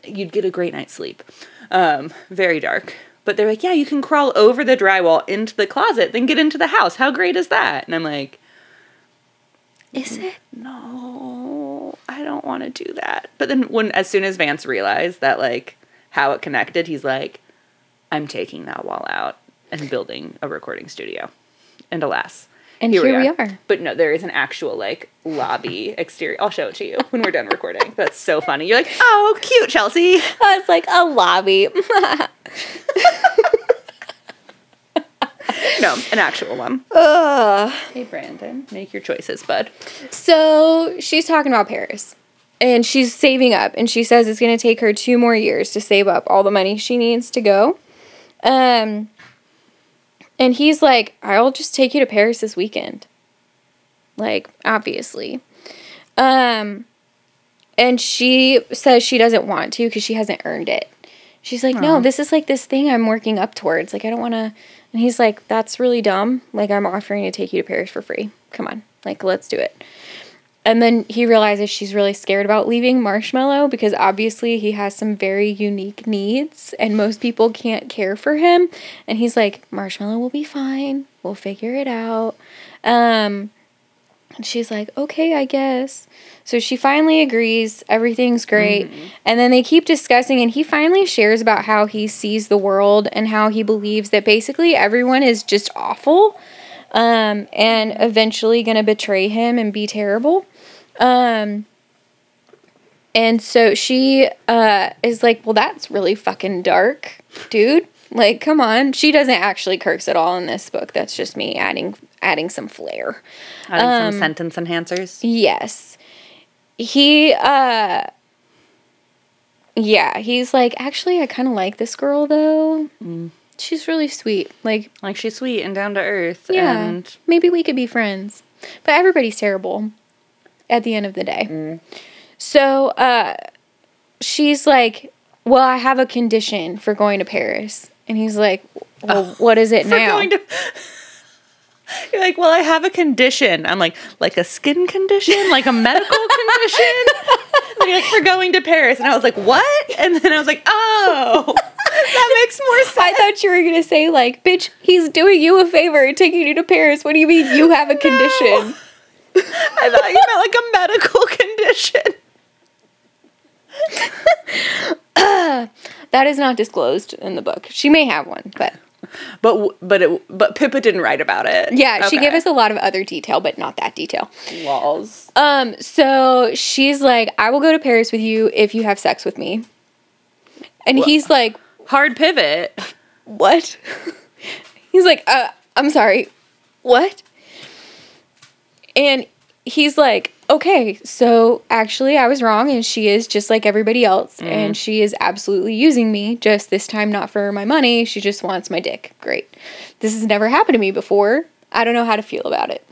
you'd get a great night's sleep. Um, very dark. But they're like, yeah, you can crawl over the drywall into the closet, then get into the house. How great is that? And I'm like, Is it? no, I don't want to do that. But then when as soon as Vance realized that like how it connected, he's like, I'm taking that wall out and building a recording studio. And alas. And here we are. But no, there is an actual like lobby exterior. I'll show it to you when we're done recording. That's so funny. You're like, oh, cute, Chelsea. I was like, a lobby. [LAUGHS] No, an actual one. Ugh. Hey, Brandon, make your choices, bud. So she's talking about Paris. and she's saving up and she says it's going to take her two more years to save up all the money she needs to go um and he's like i'll just take you to paris this weekend. Like obviously. Um and she says she doesn't want to because she hasn't earned it. She's like no this is like this thing i'm working up towards. Like i don't want to and he's like that's really dumb. Like i'm offering to take you to paris for free. Come on. Like let's do it and then he realizes she's really scared about leaving Marshmallow because obviously he has some very unique needs and most people can't care for him. And he's like, Marshmallow will be fine. We'll figure it out. Um, and she's like, okay, I guess. So she finally agrees. Everything's great. And then they keep discussing, and he finally shares about how he sees the world and how he believes that basically everyone is just awful um, and eventually going to betray him and be terrible. Um, and so she uh, is like, well, that's really fucking dark, dude. Like, come on. She doesn't actually curse at all in this book. That's just me adding adding some flair. Adding Um, some sentence enhancers. Yes. He uh yeah, he's like, actually I kinda like this girl though. She's really sweet. Like, Like she's sweet and down to earth. yeah, And maybe we could be friends. But everybody's terrible at the end of the day. So uh she's like, Well, I have a condition for going to Paris. And he's like, Well, what is it for now? going to. [LAUGHS] You're like, well, I have a condition. I'm like, like a skin condition, like a medical [LAUGHS] condition. Like, for going to Paris, and I was like, what? And then I was like, oh, [LAUGHS] that makes more sense. I thought you were gonna say like, bitch, he's doing you a favor and taking you to Paris. What do you mean you have a condition? [LAUGHS] I thought you meant like a medical [LAUGHS] condition. [COUGHS] That is not disclosed in the book. She may have one, but But but it but Pippa didn't write about it. yeah, she gave us a lot of other detail, but not that detail. walls. Um, so she's like, I will go to Paris with you if you have sex with me. And he's like, Hard pivot. What? [LAUGHS] he's like, uh, I'm sorry. What? And he's like, okay, so actually I was wrong and she is just like everybody else and she is absolutely using me, just this time not for my money. She just wants my dick. Great. This has never happened to me before. I don't know how to feel about it.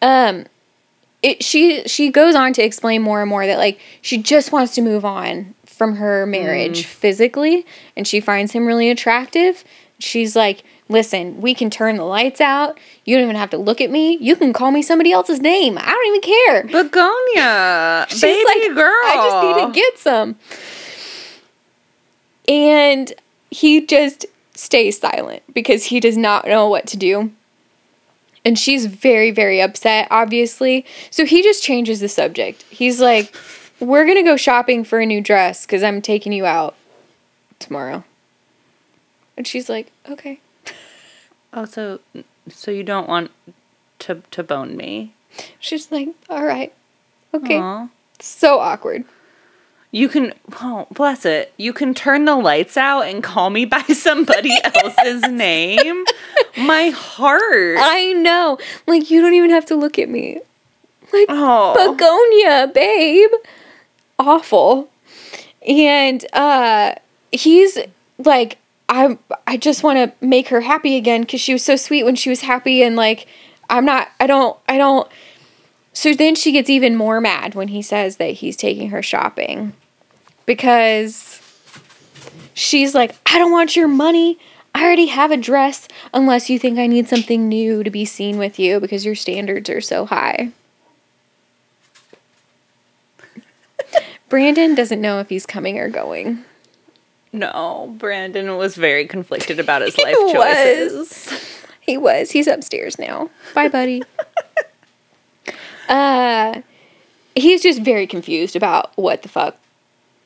Um it she she goes on to explain more and more that like she just wants to move on from her marriage physically and she finds him really attractive. She's like, "Listen, we can turn the lights out. You don't even have to look at me. You can call me somebody else's name. I don't even care." Begonia, She's baby like, girl. I just need to get some. And he just stays silent because he does not know what to do. And she's very, very upset, obviously. So he just changes the subject. He's like, We're going to go shopping for a new dress because I'm taking you out tomorrow. And she's like, Okay. Oh, so so you don't want to to bone me? She's like, All right. Okay. Aw. So awkward. You can, oh, bless it. You can turn the lights out and call me by [LAUGHS] somebody else's name. My heart. I know. Like, you don't even have to look at me. Like, Oh. Begonia, babe. Awful. And uh he's like I I just want to make her happy again cuz she was so sweet when she was happy and like I'm not I don't I don't So then she gets even more mad when he says that he's taking her shopping because she's like I don't want your money. I already have a dress unless you think I need something new to be seen with you because your standards are so high. Brandon doesn't know if he's coming or going. No, Brandon was very conflicted about his [LAUGHS] life was. choices. He was. He's upstairs now. Bye, buddy. [LAUGHS] uh, he's just very confused about what the fuck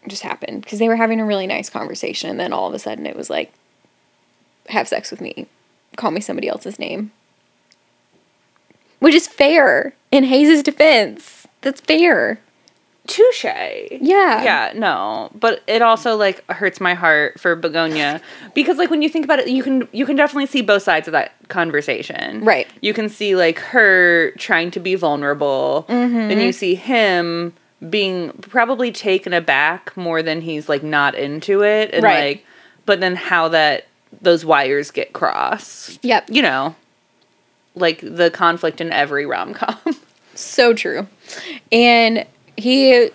just happened because they were having a really nice conversation, and then all of a sudden it was like, "Have sex with me, call me somebody else's name," which is fair in Hayes' defense. That's fair. Touche. Yeah. Yeah, no. But it also like hurts my heart for Begonia because like when you think about it, you can you can definitely see both sides of that conversation. Right. You can see like her trying to be vulnerable. Mm-hmm. Then you see him being probably taken aback more than he's like not into it and Right. like but then how that those wires get crossed. Yep. You know, like the conflict in every rom-com. [LAUGHS] So true. And he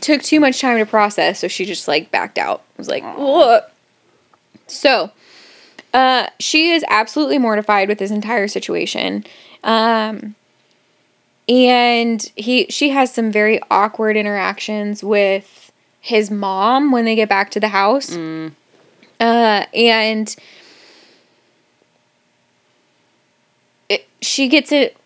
took too much time to process, so she just like backed out. I was like, what? So, uh, she is absolutely mortified with this entire situation. Um, and he she has some very awkward interactions with his mom when they get back to the house. Uh, and it, she gets it.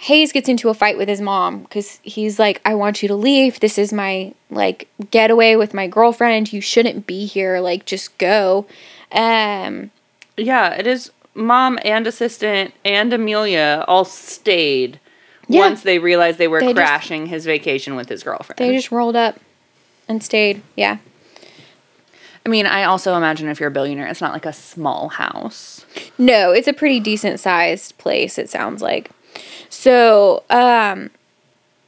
Hayes gets into a fight with his mom because he's like, I want you to leave. This is my like getaway with my girlfriend. You shouldn't be here. Like, just go. Um, yeah, it is mom and assistant and Amelia all stayed Yeah. once they realized they were They just- crashing his vacation with his girlfriend. they just rolled up and stayed. Yeah. I mean, I also imagine if you're a billionaire, it's not like a small house. No, it's a pretty decent sized place, it sounds like. So, um,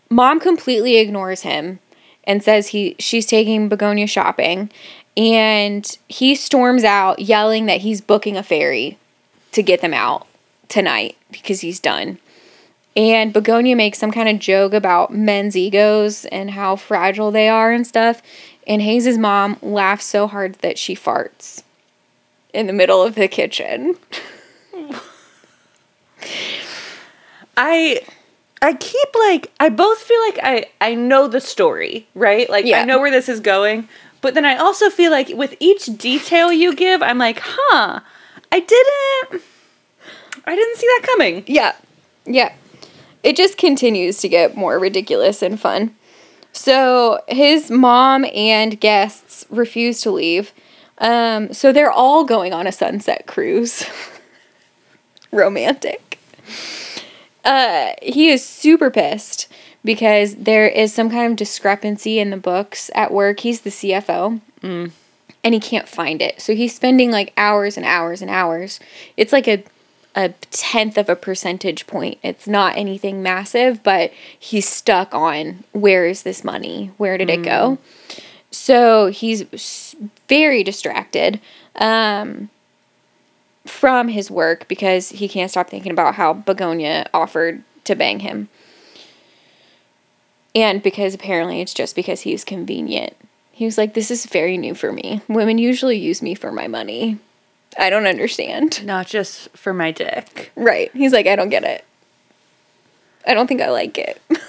mom completely ignores him and says he she's taking Begonia shopping and he storms out yelling that he's booking a ferry to get them out tonight because he's done. And Begonia makes some kind of joke about men's egos and how fragile they are and stuff. And Hayes' mom laughs so hard that she farts in the middle of the kitchen. [LAUGHS] [LAUGHS] I I keep like I both feel like I I know the story, right? Like Yeah. I know where this is going, but then I also feel like with each detail you give, I'm like, "Huh. I didn't I didn't see that coming." Yeah. Yeah. It just continues to get more ridiculous and fun. So his mom and guests refuse to leave. Um, so they're all going on a sunset cruise. [LAUGHS] Romantic. Uh, he is super pissed because there is some kind of discrepancy in the books at work. He's the CFO and he can't find it. So he's spending like hours and hours and hours. It's like a a tenth of a percentage point. It's not anything massive, but he's stuck on where is this money? Where did it go? So he's very distracted um, from his work because he can't stop thinking about how Begonia offered to bang him. And because apparently it's just because he's convenient. He was like, This is very new for me. Women usually use me for my money. I don't understand. [LAUGHS] Not just for my dick. Right. He's like, I don't get it. I don't think I like it. [LAUGHS]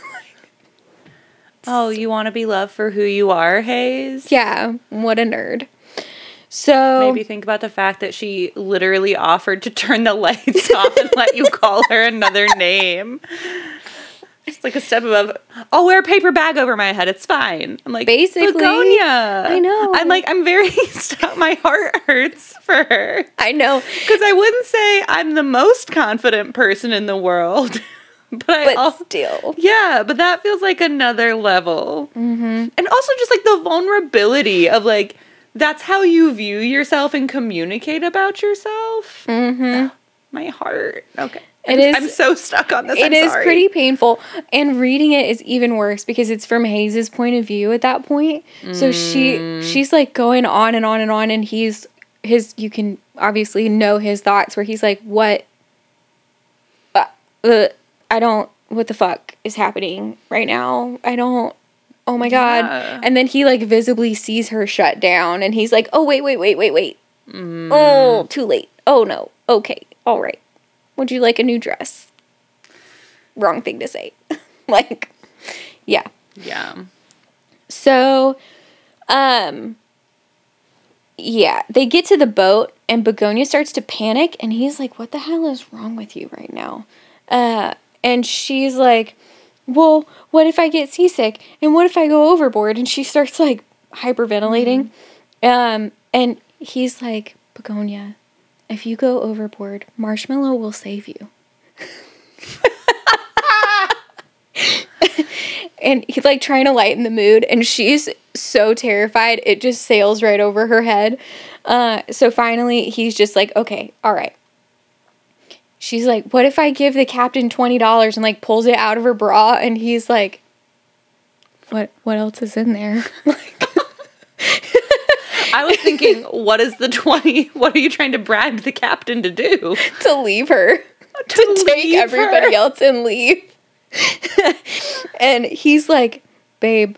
Oh, you want to be loved for who you are, Hayes? yeah, what a nerd. So Maybe think about the fact that she literally offered to turn the lights [LAUGHS] off and let you call her another name. It's like a step above. I'll wear a paper bag over my head. It's fine. I'm like Basically, Begonia. I know. I'm like I'm very. [LAUGHS] stuck. my heart hurts for her I know, because I wouldn't say I'm the most confident person in the world, [LAUGHS] but I but also still. yeah, but that feels like another level. Mm-hmm. And also just like the vulnerability of like, that's how you view yourself and communicate about yourself. Mm-hmm. My heart. Okay. It I'm, is- I'm so stuck on this. It is pretty painful, and reading it is even worse because it's from Hayes's point of view at that point. So she she's like going on and on and on, and he's his. You can obviously know his thoughts where he's like, "What? Uh, uh, I don't. What the fuck is happening right now? I don't." Oh my god! Yeah. And then he like visibly sees her shut down, and he's like, "Oh wait, wait, wait, wait, wait! Oh, too late! Oh no! Okay, all right. Would you like a new dress?" wrong thing to say. [LAUGHS] like, yeah. Yeah. So, um, yeah, they get to the boat and Begonia starts to panic and he's like, What the hell is wrong with you right now? Uh, and she's like, Well, what if I get seasick? And what if I go overboard? And she starts like hyperventilating. Um, and he's like, Begonia, if you go overboard, Marshmallow will save you. [LAUGHS] and he's like trying to lighten the mood and she's so terrified it just sails right over her head uh, so finally he's just like okay all right she's like what if i give the captain $20 and like pulls it out of her bra and he's like what what else is in there? [LAUGHS] [LAUGHS] I was thinking, what is the 20? What are you trying to bribe the captain to do? [LAUGHS] to leave her. To, take leave everybody her. else and leave. and he's like, babe,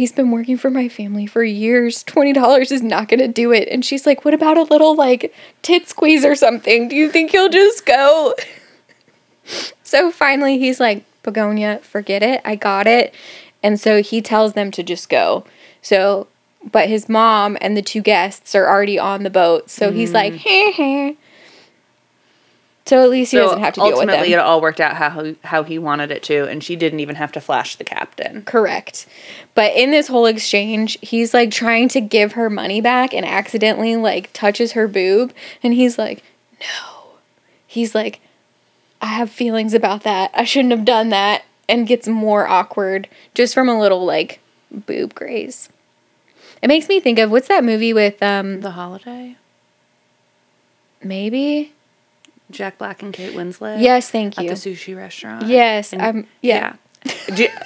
he's been working for my family for years. $20 is not going to do it. And she's like, what about a little like tit squeeze or something? Do you think he'll just go? so finally he's like, Begonia, forget it. I got it. And so he tells them to just go. So, but his mom and the two guests are already on the boat. So he's like, mm. heh heh. So at least he doesn't have to deal with them. ultimately, it all worked out how how he wanted it to, and she didn't even have to flash the captain. Correct. But in this whole exchange, he's like trying to give her money back and accidentally like touches her boob. And he's like, no. He's like, I have feelings about that. I shouldn't have done that. And gets more awkward just from a little like boob graze. It makes me think of what's that movie with um The holiday. maybe? Jack Black and Kate Winslet. Yes, thank you. At the sushi restaurant. Yes, And- um yeah. Do- [LAUGHS]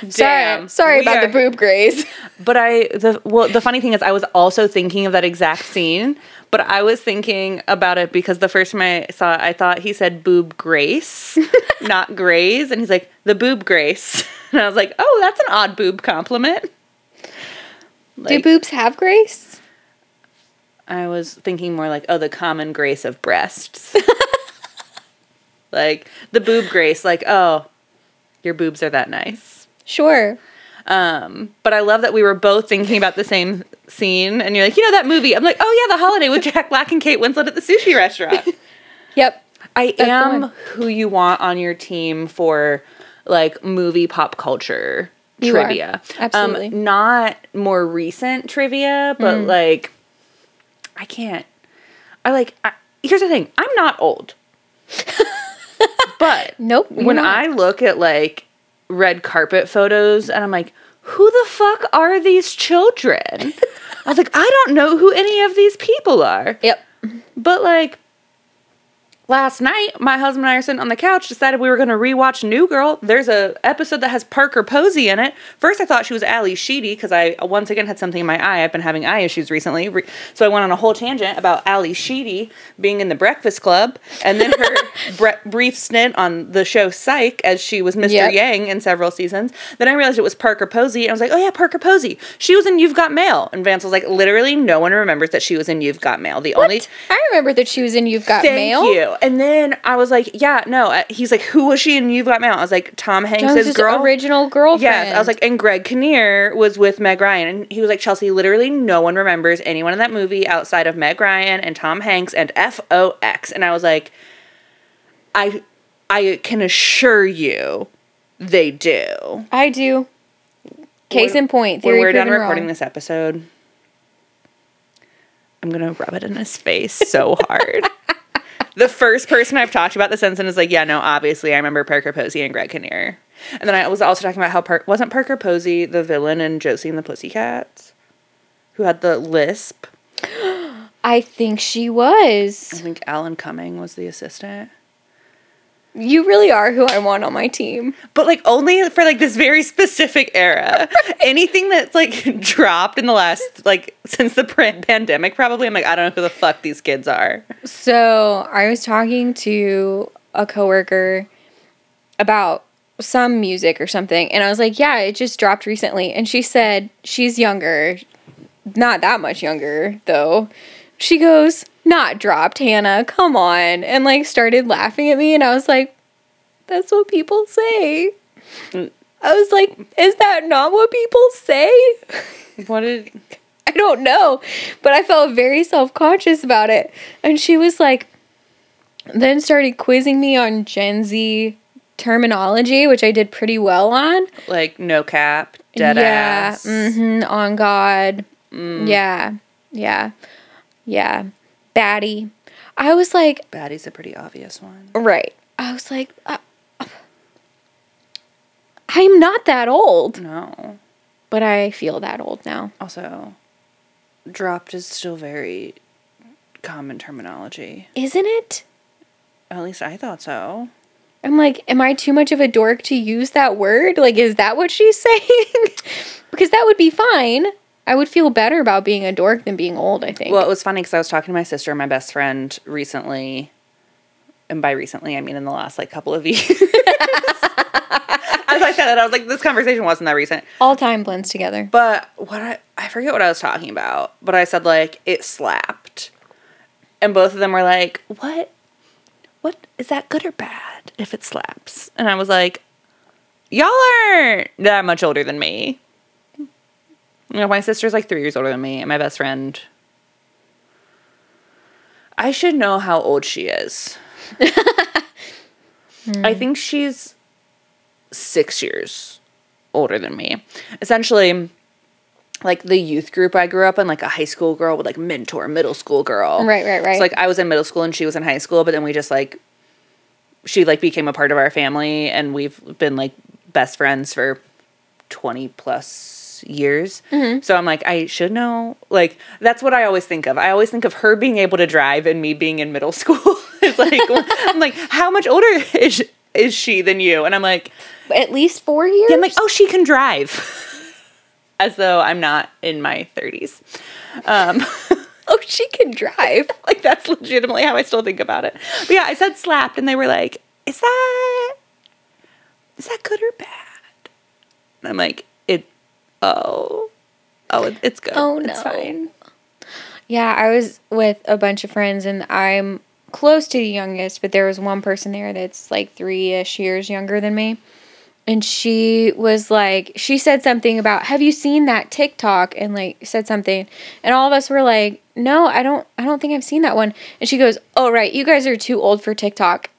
Sorry, Damn. sorry We about the boob graze. [LAUGHS] But I the well the funny thing is I was also thinking of that exact scene, but I was thinking about it because the first time I saw it, I thought he said boob grace, [LAUGHS] not graze, and he's like the boob grace, and I was like, oh, that's an odd boob compliment. Do boobs have grace? I was thinking more like, oh, the common grace of breasts, [LAUGHS] like the boob grace, like oh, your boobs are that nice. Sure. Um, but I love that we were both thinking about the same scene, and you're like, you know that movie? I'm like, oh yeah, The Holiday with Jack Black and Kate Winslet at the sushi restaurant. [LAUGHS] Yep. I am who you want on your team for like movie pop culture You are. trivia. Absolutely. Um, not more recent trivia, but Mm. like, I can't. I like. I, here's the thing. I'm not old, but [LAUGHS] Nope. when not. I look at like red carpet photos and I'm like, who the fuck are these children? [LAUGHS] I was like, I don't know who any of these people are. Yep. But like last night, my husband and I are sitting on the couch, decided we were gonna rewatch New Girl. There's a episode that has Parker Posey in it. First I thought she was Ally Sheedy, because I once again had something in my eye. I've been having eye issues recently. So I went on a whole tangent about Ally Sheedy being in the Breakfast Club, and then her [LAUGHS] bre- brief stint on the show Psych as she was Mr. Yep. Yang in several seasons. Then I realized it was Parker Posey, and I was like, oh yeah, Parker Posey. She was in You've Got Mail. And Vance was like, literally no one remembers that she was in You've Got Mail. The only I remember that she was in You've Got Thank Mail. you. And then I was like, yeah, no. Uh, He's like, who was she in You've Got Mail? I was like, Tom Hanks' girl. original girlfriend. Yes, I was like, and Greg Kinnear was with Meg Ryan, and he was like, Chelsea. Literally, no one remembers anyone in that movie outside of Meg Ryan and Tom Hanks and FOX. And I was like, I, I can assure you, they do. I do. Case When- in point. when we're done recording wrong. this episode, I'm gonna rub it in his face so [LAUGHS] hard. The first person I've talked about this incident is like, yeah, no, obviously I remember Parker Posey and Greg Kinnear. And then I was also talking about how Par- wasn't Parker Posey the villain in Josie and the Pussycats, who had the lisp. [GASPS] I think she was. I think Alan Cumming was the assistant. You really are who I want on my team. But like only for like this very specific era. [LAUGHS] Anything that's like dropped in the last like since the pandemic probably I'm like I don't know who the fuck these kids are. So I was talking to a coworker about some music or something, and I was like, "Yeah, it just dropped recently." And she said she's younger, not that much younger though. She goes, "Not dropped, Hannah. Come on!" And like started laughing at me, and I was like, "That's what people say." I was like, "Is that not what people say?" What did [LAUGHS] I don't know, but I felt very self conscious about it. And she was like, then started quizzing me on Gen Z terminology, which I did pretty well on. like no cap, dead yeah, ass. hmm on God. Yeah, yeah, yeah. Baddie. I was like, Baddie's a pretty obvious one. right. I was like, uh, I'm not that old, No. but I feel that old now. Also, dropped is still very common terminology. Isn't it? At least I thought so. I'm like, am I too much of a dork to use that word? Like, is that what she's [LAUGHS] saying? because that would be fine. I would feel better about being a dork than being old, I think. Well, it was funny because I was talking to my sister and my best friend recently, and by recently I mean in the last like couple of [LAUGHS] years. As I said that, I was like, this conversation wasn't that recent. All time blends together. But what I I forget what I was talking about, but I said like it slapped, and both of them were like, "What? What is that good or bad if it slaps?" And I was like, "Y'all aren't that much older than me." You know, my sister's like three years older than me, and my best friend. I should know how old she is. [LAUGHS] I think she's six years older than me. Essentially, like the youth group I grew up in, like a high school girl would like mentor middle school girl. Right, right, right. So like I was in middle school and she was in high school, but then we just like she like became a part of our family and we've been like best friends for 20 plus years. So I'm like, I should know. Like, that's what I always think of. I always think of her being able to drive and me being in middle [LAUGHS] school. it's like, [LAUGHS] I'm like, how much older is, is she than you? And I'm like, At least four years? yeah, I'm like, oh, she can drive. [LAUGHS] As though I'm not in my 30s. Um, oh, she can drive. like that's legitimately how I still think about it. But yeah, I said slapped, and they were like, "Is that is that good or bad?" And I'm like, "It, oh, oh, it's good. Oh, it's no. fine." Yeah, I was with a bunch of friends and I'm close to the youngest, but there was one person there that's like three ish years younger than me. And she was like, she said something about, have you seen that TikTok? And like said something. And all of us were like, no, I don't, I don't think I've seen that one. And she goes, oh, right, you guys are too old for TikTok.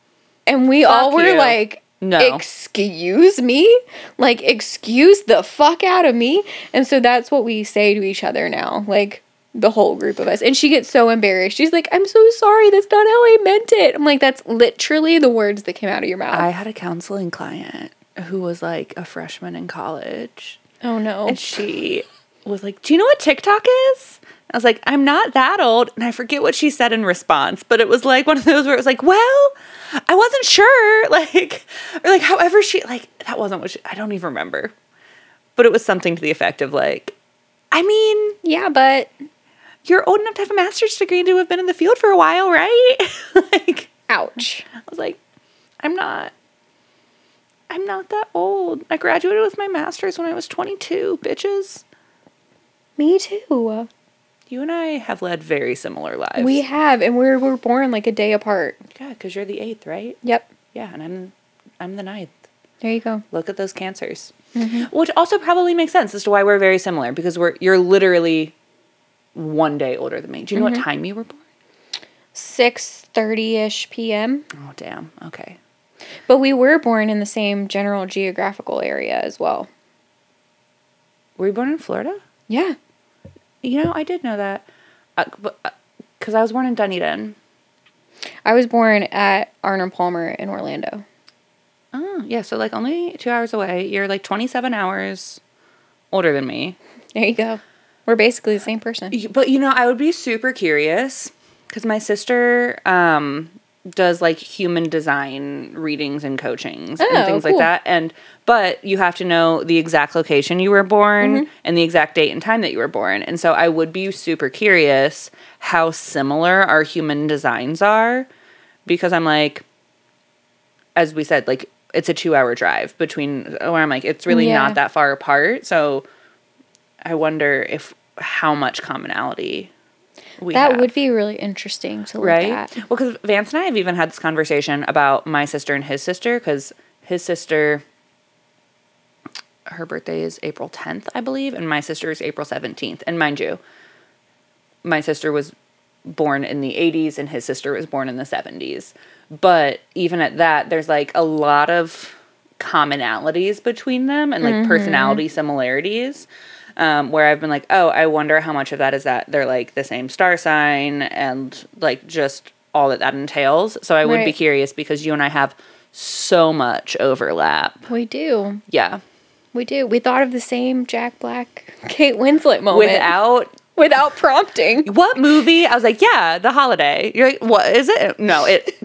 And we all were you. like, No. excuse me? Like, excuse the fuck out of me? And so that's what we say to each other now. Like, the whole group of us. And she gets so embarrassed. She's like, I'm so sorry. That's not how I meant it. I'm like, that's literally the words that came out of your mouth. I had a counseling client who was like a freshman in college, oh, no. and she was like, "Do you know what TikTok is?" I was like, "I'm not that old," and I forget what she said in response, but it was like one of those where it was like, "Well, I wasn't sure," [LAUGHS] like, or like, however she like that wasn't what she, I don't even remember, but it was something to the effect of like, I mean, yeah, but you're old enough to have a master's degree and to have been in the field for a while, right? [LAUGHS] like, ouch. I was like, I'm not. I'm not that old. I graduated with my master's when I was 22, bitches. Me too. You and I have led very similar lives. We have, and we're, we're born like a day apart. yeah, because you're the eighth, right? Yep. Yeah, and I'm I'm the ninth. There you go. Look at those cancers, mm-hmm. which also probably makes sense as to why we're very similar because we're you're literally one day older than me. Do you know what mm-hmm. time you were born? 6.30 ish p.m. Oh damn. Okay. But we were born in the same general geographical area as well. Were you born in Florida? Yeah. You know, I did know that, because I was born in Dunedin. I was born at Arnold Palmer in Orlando. Oh, yeah. So like only two hours away. You're like 27 hours older than me. There you go. We're basically the same person. But you know, I would be super curious because my sister um, does like human design readings and coachings Oh, and things like that. And but you have to know the exact location you were born mm-hmm. and the exact date and time that you were born. And so I would be super curious how similar our human designs are because I'm like, as we said, like it's a two hour drive between where I'm like, it's really Yeah. not that far apart. So I wonder if how much commonality we that have, would be really interesting to look right. at. Well, because Vance and I have even had this conversation about my sister and his sister because his sister, her birthday is April 10th, I believe, and my sister is April 17th. And mind you, my sister was born in the 80s and his sister was born in the 70s. But even at that, there's like a lot of commonalities between them and like mm-hmm. personality similarities. Um, where I've been like, oh, I wonder how much of that is that they're like the same star sign and like just all that that entails. So I would be curious because you and I have so much overlap. We do. Yeah. We do. We thought of the same Jack Black, [LAUGHS] Kate Winslet moment Without [LAUGHS] without prompting. what movie? I was like, yeah, The Holiday. You're like, what is it? No, it.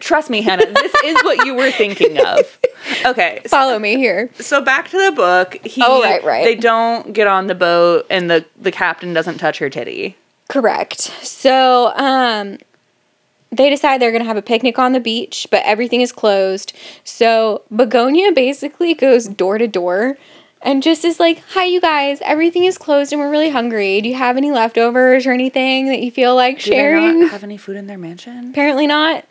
Trust me, Hannah, this is what you were thinking of. [LAUGHS] Okay. so- Follow me here. So back to the book. He, Oh, right, right. They don't get on the boat, and the the captain doesn't touch her titty. Correct. So, um, they decide they're going to have a picnic on the beach, but everything is closed. So, Begonia basically goes door to door and just is like, Hi, you guys, everything is closed and we're really hungry. Do you have any leftovers or anything that you feel like Do they sharing? not have any food in their mansion? Apparently not.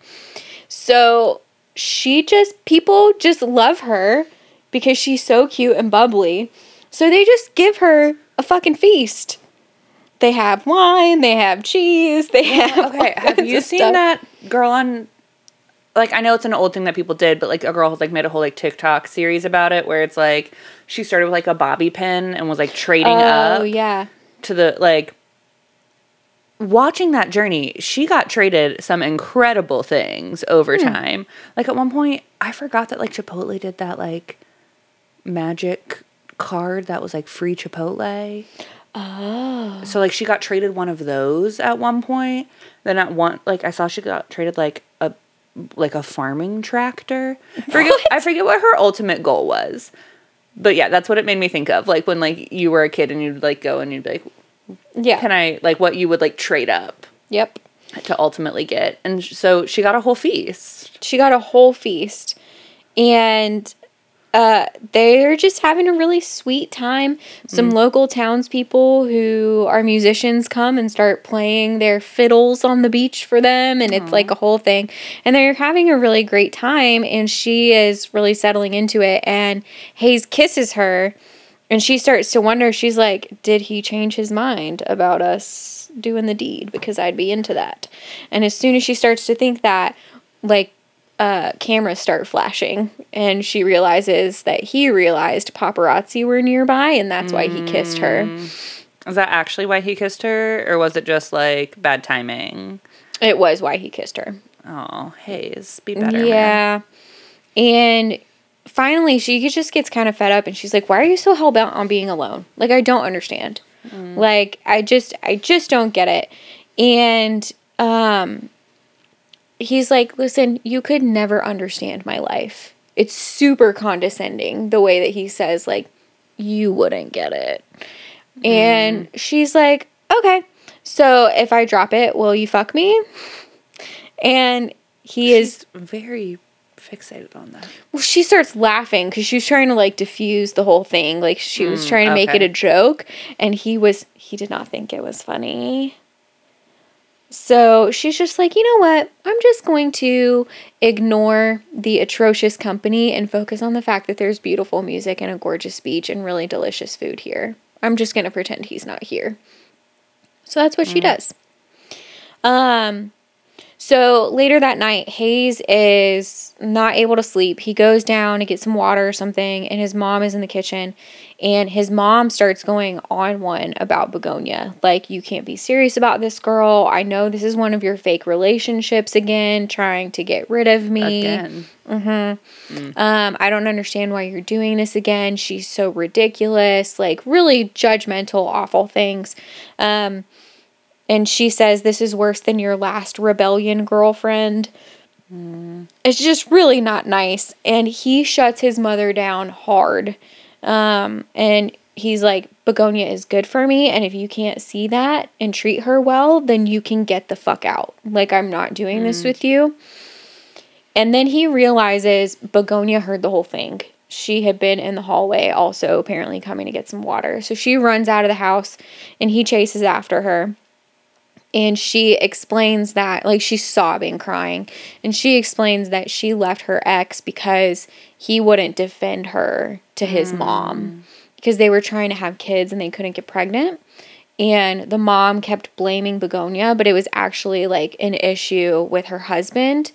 So, she just, people just love her because she's so cute and bubbly. So, they just give her a fucking feast. They have wine, they have cheese, they have. Okay, have you seen stuff. that girl on? Like I know it's an old thing that people did, but like a girl has like made a whole like TikTok series about it, where it's like she started with like a bobby pin and was like trading Oh up yeah, to the like. Watching that journey, she got traded some incredible things over Hmm. time. Like at one point, I forgot that like Chipotle did that like magic card that was like free Chipotle. oh So like she got traded one of those at one point. Then at one like I saw she got traded like a like a farming tractor. Forget I forget what her ultimate goal was. But yeah, that's what it made me think of. Like when like you were a kid and you'd like go and you'd be like, yeah. can I like what you would like trade up Yep. to ultimately get. And so she got a whole feast. She got a whole feast, and uh, they're just having a really sweet time. Some local townspeople who are musicians come and start playing their fiddles on the beach for them, and it's like a whole thing. And they're having a really great time, and she is really settling into it. And Hayes kisses her, and she starts to wonder. She's like, "Did he change his mind about us doing the deed? Because I'd be into that." And as soon as she starts to think that, like uh, cameras start flashing and she realizes that he realized paparazzi were nearby and that's why he kissed her. Is that actually why he kissed her, or was it just like bad timing? It was why he kissed her. Oh, Hayes, be better. man. yeah. And finally, she just gets kind of fed up and she's like, Why are you so hell bent on being alone? Like, I don't understand. Like, I just, I just don't get it. And, um, he's like, Listen, you could never understand my life. It's super condescending the way that he says, like, you wouldn't get it. And she's like, Okay, so if I drop it, will you fuck me? And he is very fixated on that. well, she starts laughing because she was trying to like diffuse the whole thing. Like she was Mm, trying to make it a joke, and he was he did not think it was funny. So she's just like, you know what? I'm just going to ignore the atrocious company and focus on the fact that there's beautiful music and a gorgeous beach and really delicious food here. I'm just going to pretend he's not here. So that's what she does. Um, so later that night, Hayes is not able to sleep. He goes down to get some water or something, and his mom is in the kitchen. And his mom starts going on one about Begonia. Like, you can't be serious about this girl. I know this is one of your fake relationships again, trying to get rid of me. Again. Um, I don't understand why you're doing this again. She's so ridiculous, like really judgmental, awful things. Um, and she says this is worse than your last rebellion girlfriend. It's just really not nice. And he shuts his mother down hard. Um, and he's like, Begonia is good for me. And if you can't see that and treat her well, then you can get the fuck out. Like, I'm not doing this with you. And then he realizes Begonia heard the whole thing. She had been in the hallway, also apparently coming to get some water. So she runs out of the house and he chases after her. And she explains that, like, she's sobbing, crying. And she explains that she left her ex because he wouldn't defend her to his mom because they were trying to have kids and they couldn't get pregnant. And the mom kept blaming Begonia, but it was actually like an issue with her husband.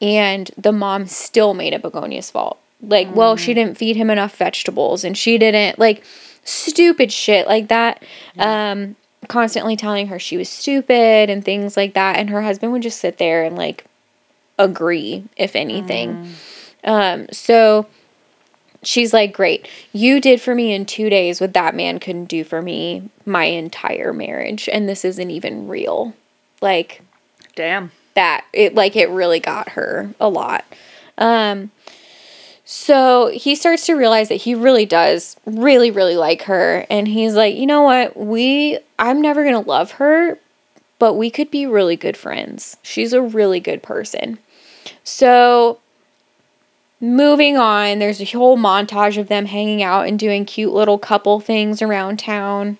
And the mom still made it Begonia's fault. Like, well, she didn't feed him enough vegetables and she didn't, like, stupid shit like that. Um, constantly telling her she was stupid and things like that. And her husband would just sit there and, like, agree, if anything. Um, so she's like, Great, you did for me in two days what that man couldn't do for me my entire marriage. And this isn't even real. Like, Damn. that it like it really got her a lot. Um so he starts to realize that he really does really really like her and he's like, "You know what? We I'm never going to love her, but we could be really good friends. She's a really good person." So moving on, there's a whole montage of them hanging out and doing cute little couple things around town.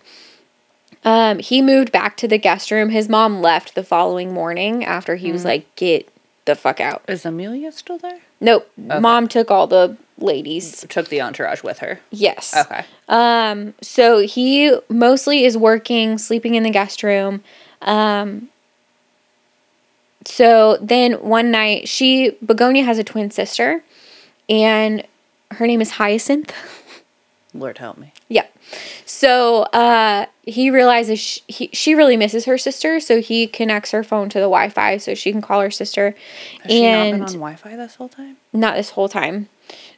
Um, he moved back to the guest room. His mom left the following morning after he was like, "Get the fuck out." Is Amelia still there? Nope. Mom took all the ladies. Took the entourage with her. Yes. Okay. Um, so he mostly is working, sleeping in the guest room. Um, so then one night, she, Begonia has a twin sister, and her name is Hyacinth. [LAUGHS] Lord help me. Yeah. So uh, he realizes she, he, she really misses her sister, so he connects her phone to the Wi Fi so she can call her sister. Has she not and been on Wi-Fi this whole time? not this whole time.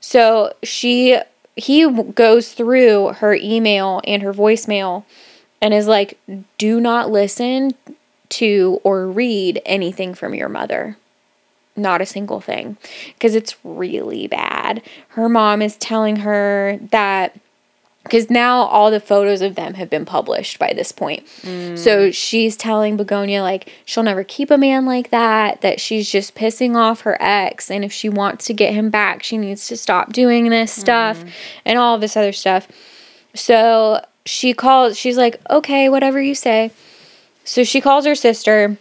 So she he goes through her email and her voicemail and is like, "Do not listen to or read anything from your mother." Not a single thing because it's really bad. Her mom is telling her that because now all the photos of them have been published by this point. So she's telling Begonia like she'll never keep a man like that, that she's just pissing off her ex, and if she wants to get him back, she needs to stop doing this stuff and all this other stuff. So she calls, she's like, okay, whatever you say. So she calls her sister.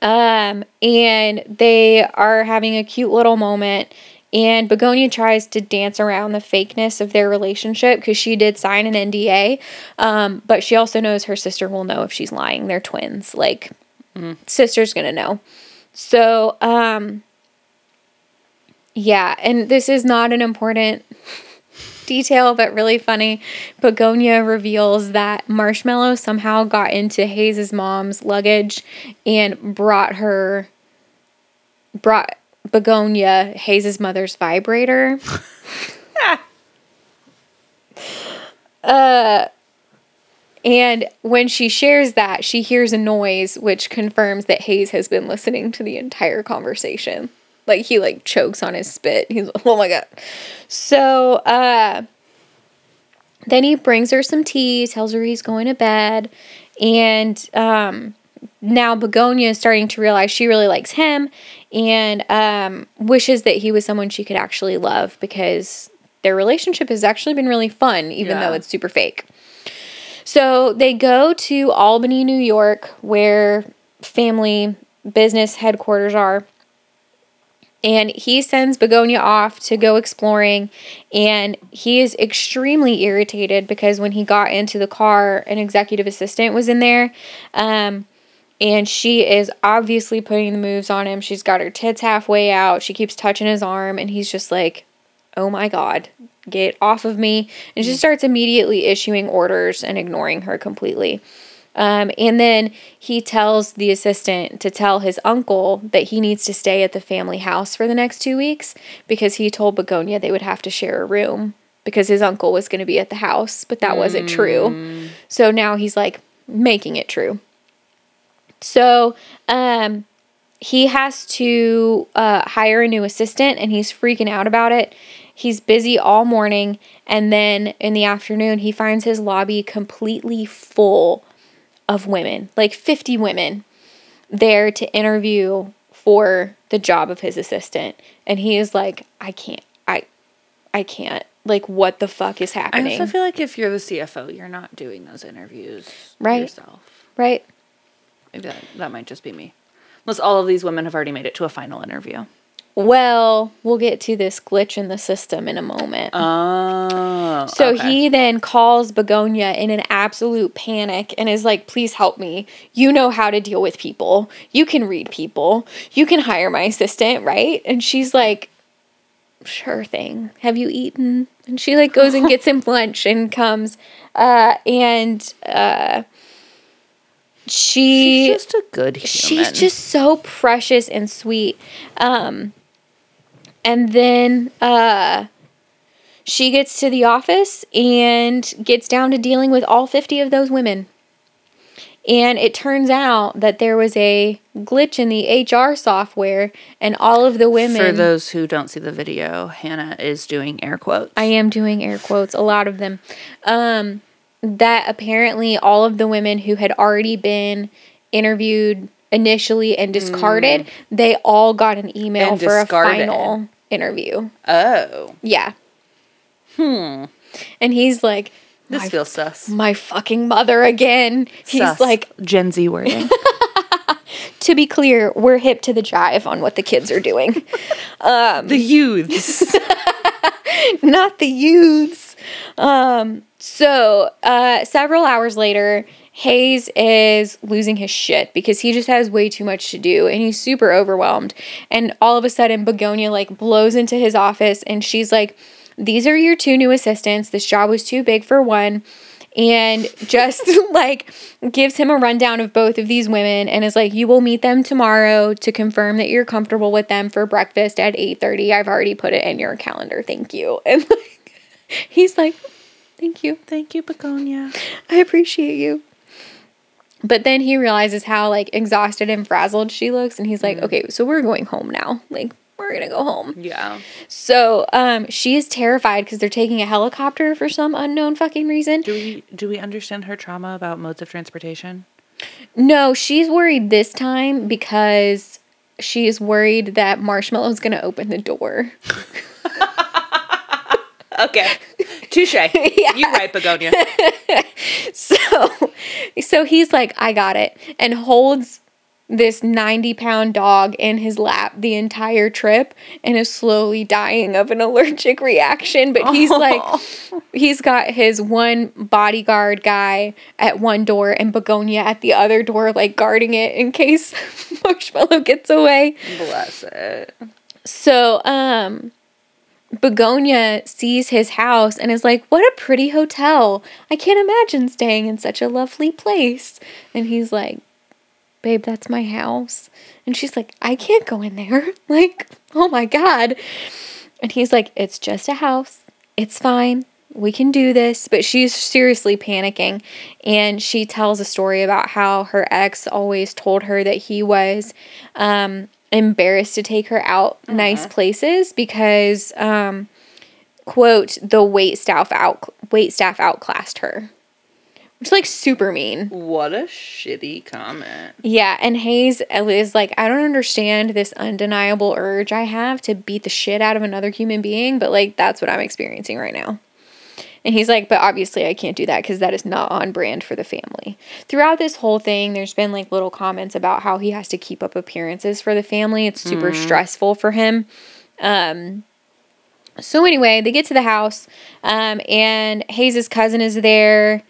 Um, and they are having a cute little moment. And Begonia tries to dance around the fakeness of their relationship because she did sign an NDA. Um, but she also knows her sister will know if she's lying. They're twins. Like, sister's gonna know. So, um, yeah, and this is not an important [LAUGHS] detail, but really funny. Begonia reveals that Marshmallow somehow got into Hayes's mom's luggage and brought her, brought Begonia Hayes's mother's vibrator. [LAUGHS] uh, and when she shares that, she hears a noise which confirms that Hayes has been listening to the entire conversation. Like he like chokes on his spit. He's oh my god. So uh then he brings her some tea, tells her he's going to bed, and um now Begonia is starting to realize she really likes him and um wishes that he was someone she could actually love because their relationship has actually been really fun, even Yeah. though it's super fake. So they go to Albany, New York, where family business headquarters are. And he sends Begonia off to go exploring. And he is extremely irritated because when he got into the car, an executive assistant was in there. Um, and she is obviously putting the moves on him. She's got her tits halfway out. She keeps touching his arm. And he's just like, oh my God, get off of me. And she starts immediately issuing orders and ignoring her completely. Um, and then he tells the assistant to tell his uncle that he needs to stay at the family house for the next two weeks because he told Begonia they would have to share a room because his uncle was going to be at the house, but that wasn't true. So now he's like making it true. So, um, he has to uh, hire a new assistant and he's freaking out about it. He's busy all morning. And then in the afternoon, he finds his lobby completely full of women like 50 women there to interview for the job of his assistant. And he is like, I can't, I, I can't. Like, what the fuck is happening. I also feel like if you're the CFO, you're not doing those interviews Right. yourself. right? Maybe that, that might just be me. Unless all of these women have already made it to a final interview. Well, we'll get to this glitch in the system in a moment. Oh. So okay. he then calls Begonia in an absolute panic and is like, please help me. You know how to deal with people. You can read people. You can hire my assistant, right? And she's like, sure thing. Have you eaten? And she like goes and gets him [LAUGHS] lunch and comes. Uh, and uh, she She's just a good human. she's just so precious and sweet um and then uh she gets to the office and gets down to dealing with all 50 of those women And it turns out that there was a glitch in the HR software, and all of the women. For those who don't see the video, Hannah is doing air quotes. I am doing air quotes, a lot of them. Um, that apparently all of the women who had already been interviewed initially and discarded, they all got an email Mm. And for discarded. a final interview. oh, Yeah. Hmm. And he's like, this my, feels sus. my fucking mother again. He's Sus. like, Gen Z wording. [LAUGHS] to be clear, we're hip to the jive on what the kids are doing. [LAUGHS] the youths. [LAUGHS] not the youths. Um, so uh, several hours later, Hayes is losing his shit because he just has way too much to do and he's super overwhelmed. And all of a sudden, Begonia like blows into his office and she's like, "These are your two new assistants. This job was too big for one." And just [LAUGHS] like gives him a rundown of both of these women and is like, "You will meet them tomorrow to confirm that you're comfortable with them for breakfast at 8:30. I've already put it in your calendar. Thank you." [LAUGHS] And like he's like, "Thank you. Thank you, Begonia. I appreciate you." But then he realizes how like exhausted and frazzled she looks and he's like, "Okay, so we're going home now. Like we're going to go home." Yeah. So, um she is terrified cuz they're taking a helicopter for some unknown fucking reason. Do we do we understand her trauma about modes of transportation? No, she's worried this time because she is worried that Marshmallow's going to open the door. [LAUGHS] [LAUGHS] Okay. [LAUGHS] Touche. You right, Begonia. [LAUGHS] So, so he's like, I got it, and holds this 90 pound dog in his lap the entire trip and is slowly dying of an allergic reaction. But he's [LAUGHS] like, he's got his one bodyguard guy at one door and Begonia at the other door, like guarding it in case Marshmallow gets away. Bless it. So, um, Begonia sees his house and is like, What a pretty hotel. I can't imagine staying in such a lovely place. And he's like, Babe, that's my house. And she's like, I can't go in there. [LAUGHS] Like, oh my God. And he's like, It's just a house. It's fine. We can do this. But she's seriously panicking. And she tells a story about how her ex always told her that he was um, embarrassed to take her out nice places because, um, quote, the wait staff out wait staff outclassed her. Which is like super mean. What a shitty comment. Yeah, and Hayes is like, I don't understand this undeniable urge I have to beat the shit out of another human being, but like that's what I'm experiencing right now. And he's like, but obviously I can't do that because that is not on brand for the family. Throughout this whole thing, there's been like little comments about how he has to keep up appearances for the family. It's super stressful for him. Um, so anyway, they get to the house, um, and Hayes's cousin is there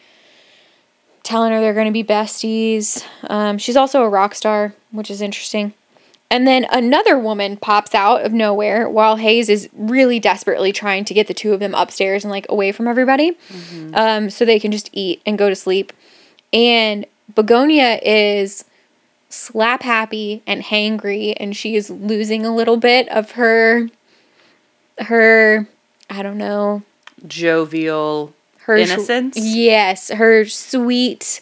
telling her they're going to be besties. Um, she's also a rock star, which is interesting. And then another woman pops out of nowhere while Hayes is really desperately trying to get the two of them upstairs and like away from everybody um, so they can just eat and go to sleep. And Begonia is slap happy and hangry and she is losing a little bit of her her I don't know Jovial her innocence. yes, her sweet,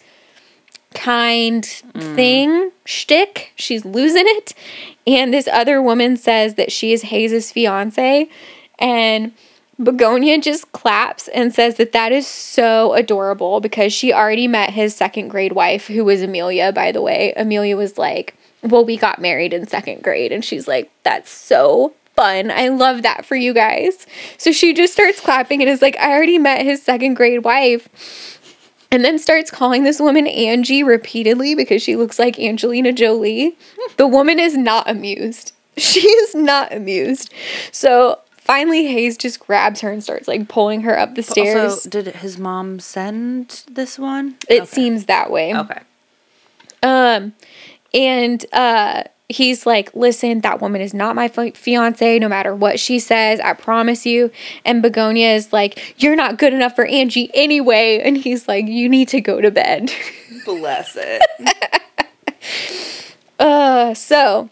kind mm. thing shtick. She's losing it, and this other woman says that she is Hayes's fiance, and Begonia just claps and says that that is so adorable because she already met his second grade wife, who was Amelia, by the way. Amelia was like, Well, we got married in second grade. And she's like, That's so fun. I love that for you guys. So she just starts clapping and is like, I already met his second grade wife. And then starts calling this woman Angie repeatedly because she looks like Angelina Jolie. The woman is not amused. [LAUGHS] She is not amused. So finally, Hayes just grabs her and starts like pulling her up the stairs. Also, did his mom send this one? it Okay. seems that way. Okay. Um, and uh, he's like, "Listen, that woman is not my fiance. No matter what she says, I promise you." And Begonia is like, "You're not good enough for Angie anyway." And he's like, "You need to go to bed." [LAUGHS] Bless it. [LAUGHS] uh, so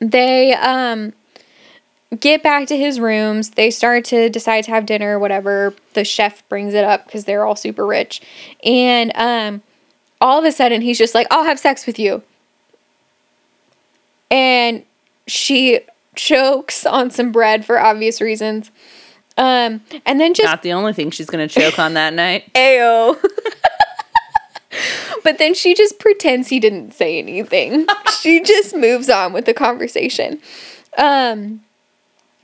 they um get back to his rooms. They start to decide to have dinner, whatever. The chef brings it up because they're all super rich. And um all of a sudden he's just like, I'll have sex with you. And she chokes on some bread for obvious reasons. Um, and then just Not the only thing she's gonna choke on that night. [LAUGHS] Ayo. [LAUGHS] but then she just pretends he didn't say anything. [LAUGHS] she just moves on with the conversation. Um,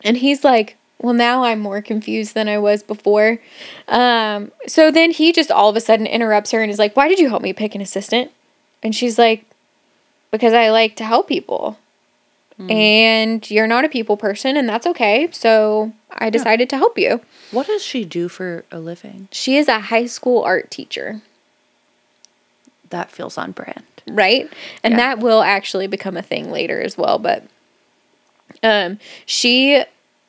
and he's like, well, now I'm more confused than I was before. Um, so then he just all of a sudden interrupts her and is like, why did you help me pick an assistant? And she's like, because I like to help people. And you're not a people person, and that's okay. So I decided to help you. What does she do for a living? She is a high school art teacher. That feels on brand. right? And Yeah. that will actually become a thing later as well. But um, she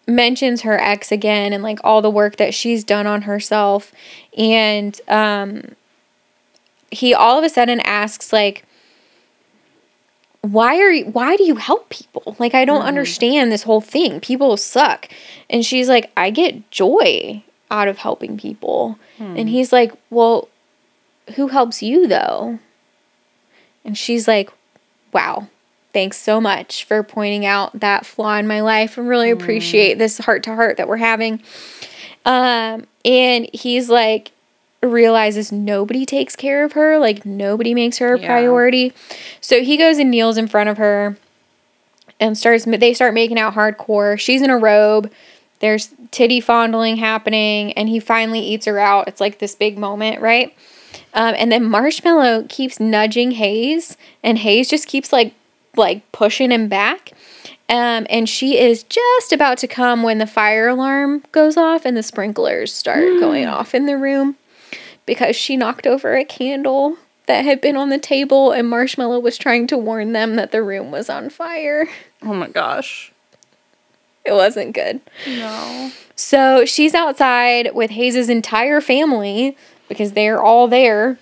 mentions her ex again and like all the work that she's done on herself, and um, he all of a sudden asks like. Why are you why do you help people? Like I don't mm-hmm. understand this whole thing. People suck. And she's like, I get joy out of helping people. And hmm. he's like, Well, who helps you though? And she's like, wow, thanks so much for pointing out that flaw in my life. I really hmm. appreciate this heart to heart that we're having. Um, and he's like, realizes nobody takes care of her, like nobody makes her a Yeah. priority. So he goes and kneels in front of her and starts they start making out hardcore. She's in a robe. There's titty fondling happening and he finally eats her out. It's like this big moment, right? Um, and then Marshmallow keeps nudging Hayes, and Hayes just keeps like like pushing him back. Um, and she is just about to come when the fire alarm goes off and the sprinklers start going [GASPS] off in the room because she knocked over a candle that had been on the table, and Marshmallow was trying to warn them that the room was on fire. Oh my gosh. It wasn't good. No. So she's outside with Hayes's entire family because they're all there,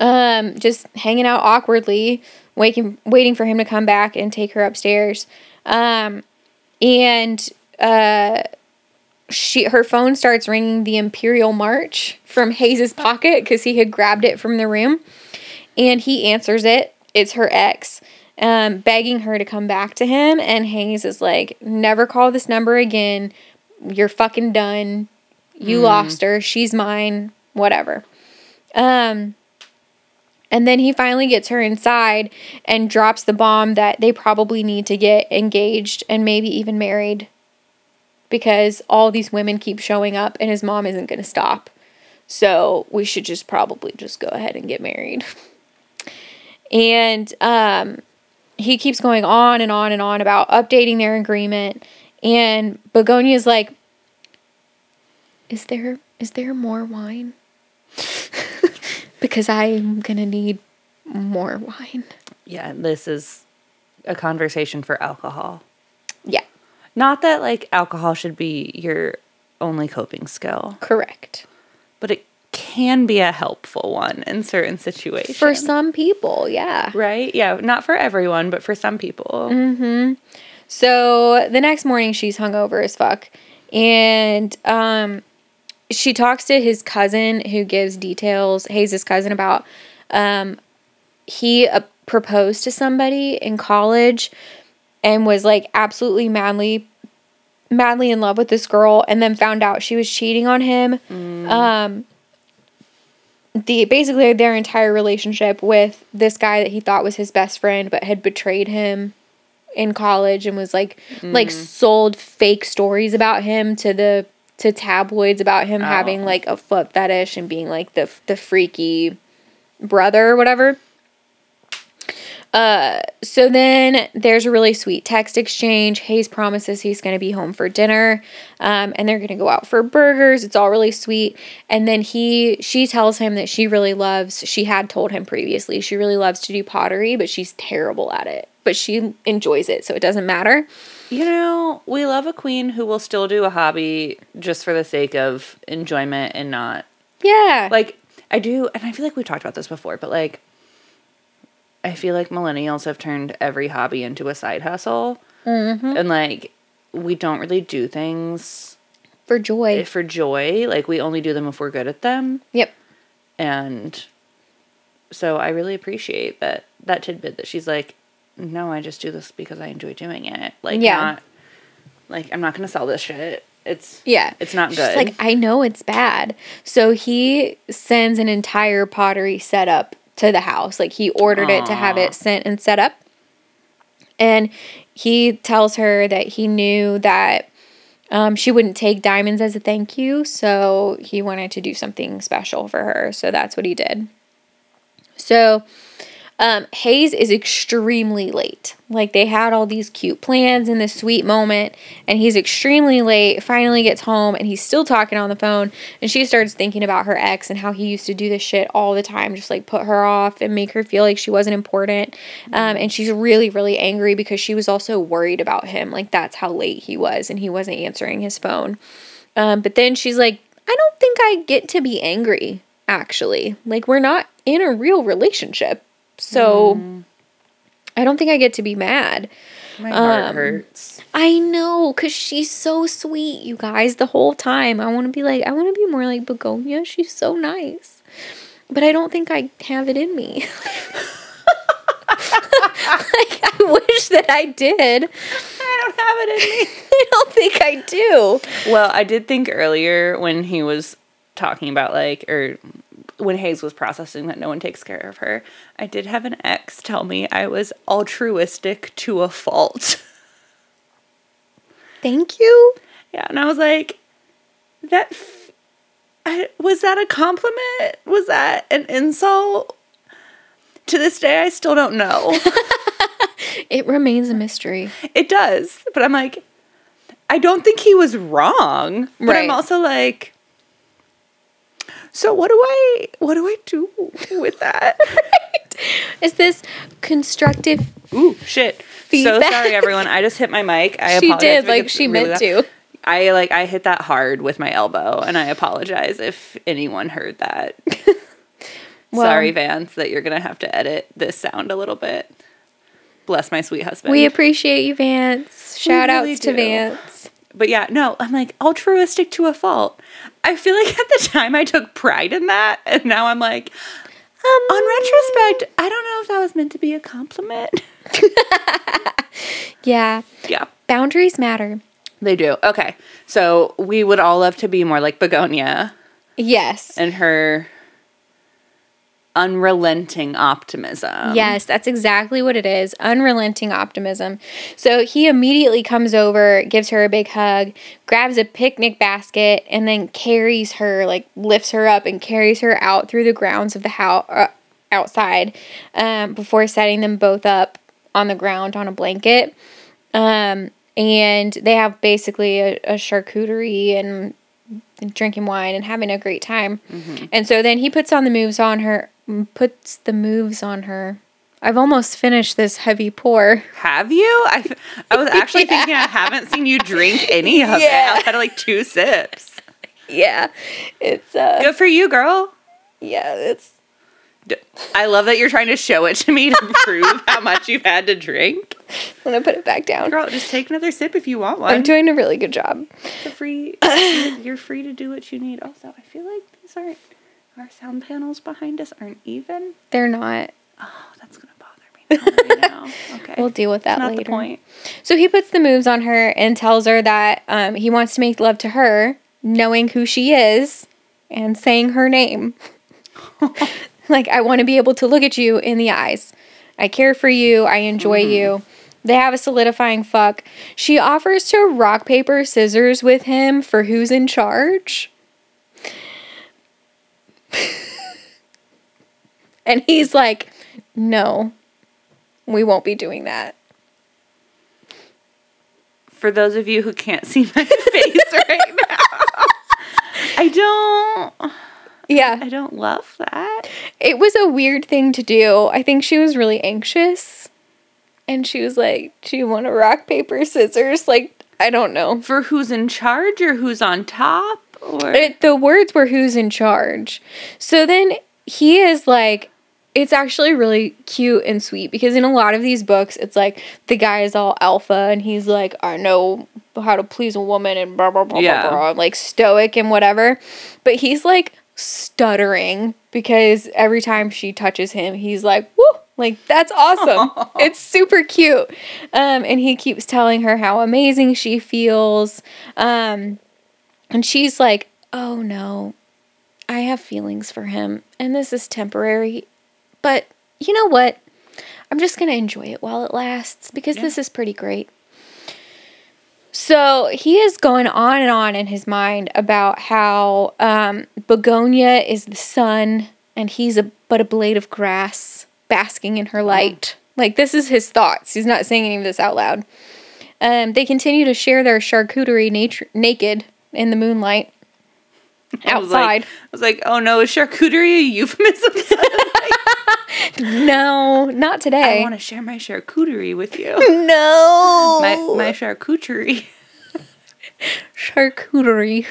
um, just hanging out awkwardly, waiting waiting for him to come back and take her upstairs. Um, and uh, she her phone starts ringing the Imperial March from Hayes's pocket because he had grabbed it from the room, and he answers it. It's her ex. Um, begging her to come back to him, and Hayes is like, "Never call this number again. You're fucking done. You lost her. She's mine. Whatever." Um, and then he finally gets her inside and drops the bomb that they probably need to get engaged and maybe even married because all these women keep showing up and his mom isn't going to stop. So we should just probably just go ahead and get married. And um, he keeps going on and on and on about updating their agreement. And Begonia's like, "Is there is there more wine? [LAUGHS] because I'm gonna need more wine." Yeah, this is a conversation for alcohol. Not that like alcohol should be your only coping skill, correct. but it can be a helpful one in certain situations. For some people, yeah. right? Yeah, not for everyone, but for some people. Mhm. So the next morning, she's hungover as fuck, and um, she talks to his cousin, who gives details. Hayes' cousin about um, he uh, proposed to somebody in college, and was like absolutely madly, madly in love with this girl, and then found out she was cheating on him. Um, the basically their entire relationship with this guy that he thought was his best friend, but had betrayed him in college and was like like sold fake stories about him to the to tabloids about him having Oh. like a foot fetish and being like the the freaky brother or whatever. Uh, so then there's a really sweet text exchange. Hayes promises he's going to be home for dinner, um, and they're going to go out for burgers. It's all really sweet. And then he, she tells him that she really loves. She had told him previously she really loves to do pottery, but she's terrible at it. But she enjoys it, so it doesn't matter. You know, we love a queen who will still do a hobby just for the sake of enjoyment and not Yeah, like I do, and I feel like we've talked about this before, but like I feel like millennials have turned every hobby into a side hustle, mm-hmm. and like we don't really do things for joy. Eh, for joy. Like we only do them if we're good at them, Yep. and so I really appreciate that that tidbit that she's like, no, I just do this because I enjoy doing it. Like, Yeah. not like I'm not gonna sell this shit. It's Yeah. it's not She's good. like, I know it's bad. So he sends an entire pottery setup to the house. Like he ordered it to have it sent and set up. And he tells her that he knew that um, she wouldn't take diamonds as a thank you. So he wanted to do something special for her. So that's what he did. So um, Hayes is extremely late. Like they had all these cute plans in this sweet moment, and he's extremely late. Finally gets home, and he's still talking on the phone. And she starts thinking about her ex and how he used to do this shit all the time, just like put her off and make her feel like she wasn't important. Um, and she's really, really angry because she was also worried about him. Like that's how late he was, and he wasn't answering his phone. Um, but then she's like, I don't think I get to be angry. Actually, like we're not in a real relationship. So I don't think I get to be mad. My heart um, hurts. I know, because she's so sweet, you guys, the whole time. I want to be like, I want to be more like Begonia. She's so nice. But I don't think I have it in me. [LAUGHS] like, I wish that I did. I don't have it in me. [LAUGHS] I don't think I do. Well, I did think earlier when he was talking about like or when Hayes was processing that no one takes care of her, I did have an ex tell me I was altruistic to a fault. [LAUGHS] Thank you. yeah, and I was like, that f- I, was that a compliment? Was that an insult? To this day, I still don't know. [LAUGHS] It remains a mystery. it does, but I'm like, I don't think he was wrong, but Right. I'm also like, so what do I what do I do with that? [LAUGHS] Is this constructive? Ooh, shit. Feedback. So sorry, everyone. I just hit my mic. I She did, like she really meant loud. to. I like I hit that hard with my elbow, and I apologize if anyone heard that. [LAUGHS] Well- sorry, Vance, that you're gonna have to edit this sound a little bit. Bless my sweet husband. We appreciate you, Vance. Shout really outs to do. Vance. But yeah, no, I'm like altruistic to a fault. I feel like [LAUGHS] at the time I took pride in that, and now I'm like, Um, on retrospect, I don't know if that was meant to be a compliment. [LAUGHS] Yeah, yeah. boundaries matter. They do. Okay. So we would all love to be more like Begonia Yes. and her unrelenting optimism. Yes, that's exactly what it is. Unrelenting optimism. So he immediately comes over, gives her a big hug, grabs a picnic basket, and then carries her, like lifts her up and carries her out through the grounds of the house, uh, outside, um, before setting them both up on the ground on a blanket. Um, and they have basically a, a charcuterie and drinking wine and having a great time. And so then he puts on the moves on her, puts the moves on her. I've almost finished this heavy pour. Have you? I, I was actually [LAUGHS] thinking I haven't seen you drink any of Yeah. it outside had like two sips. Yeah, it's uh, Good for you, girl. yeah, it's I love that you're trying to show it to me to [LAUGHS] prove how much you've had to drink. I'm gonna put it back down. Girl, just take another sip if you want one. I'm doing a really good job. It's a free. [COUGHS] you're free to do what you need. Also, I feel like these aren't our sound panels behind us aren't even. They're not. Oh, that's gonna bother me now. [LAUGHS] Okay, We'll deal with that not later. the point. So he puts the moves on her and tells her that um, he wants to make love to her, knowing who she is and saying her name. [LAUGHS] like, I want to be able to look at you in the eyes. I care for you. I enjoy you. They have a solidifying fuck. She offers to rock, paper, scissors with him for who's in charge. [LAUGHS] and he's like, no, we won't be doing that. For those of you who can't see my [LAUGHS] face right now, I don't. Yeah. I don't love that. It was a weird thing to do. I think she was really anxious. And she was like, Do you want to rock, paper, scissors? Like, I don't know. For who's in charge or who's on top It, the words were who's in charge. So then he is like, it's actually really cute and sweet because in a lot of these books, it's like the guy is all alpha and he's like, I know how to please a woman and blah, blah, blah, Yeah. blah, blah, like stoic and whatever. But he's like stuttering because every time she touches him, he's like, woo, like that's awesome. [LAUGHS] it's super cute. Um, and he keeps telling her how amazing she feels. Um, and she's like, oh no, I have feelings for him, and this is temporary. But you know what? I'm just going to enjoy it while it lasts because this is pretty great. So he is going on and on in his mind about how um, Begonia is the sun and he's a but a blade of grass basking in her light. Like this is his thoughts. He's not saying any of this out loud. Um, they continue to share their charcuterie nat- naked in the moonlight I was like- outside. I was like, oh no, is charcuterie a euphemism? [LAUGHS] no, not today. I want to share my charcuterie with you. [LAUGHS] no, My my charcuterie. [LAUGHS] charcuterie.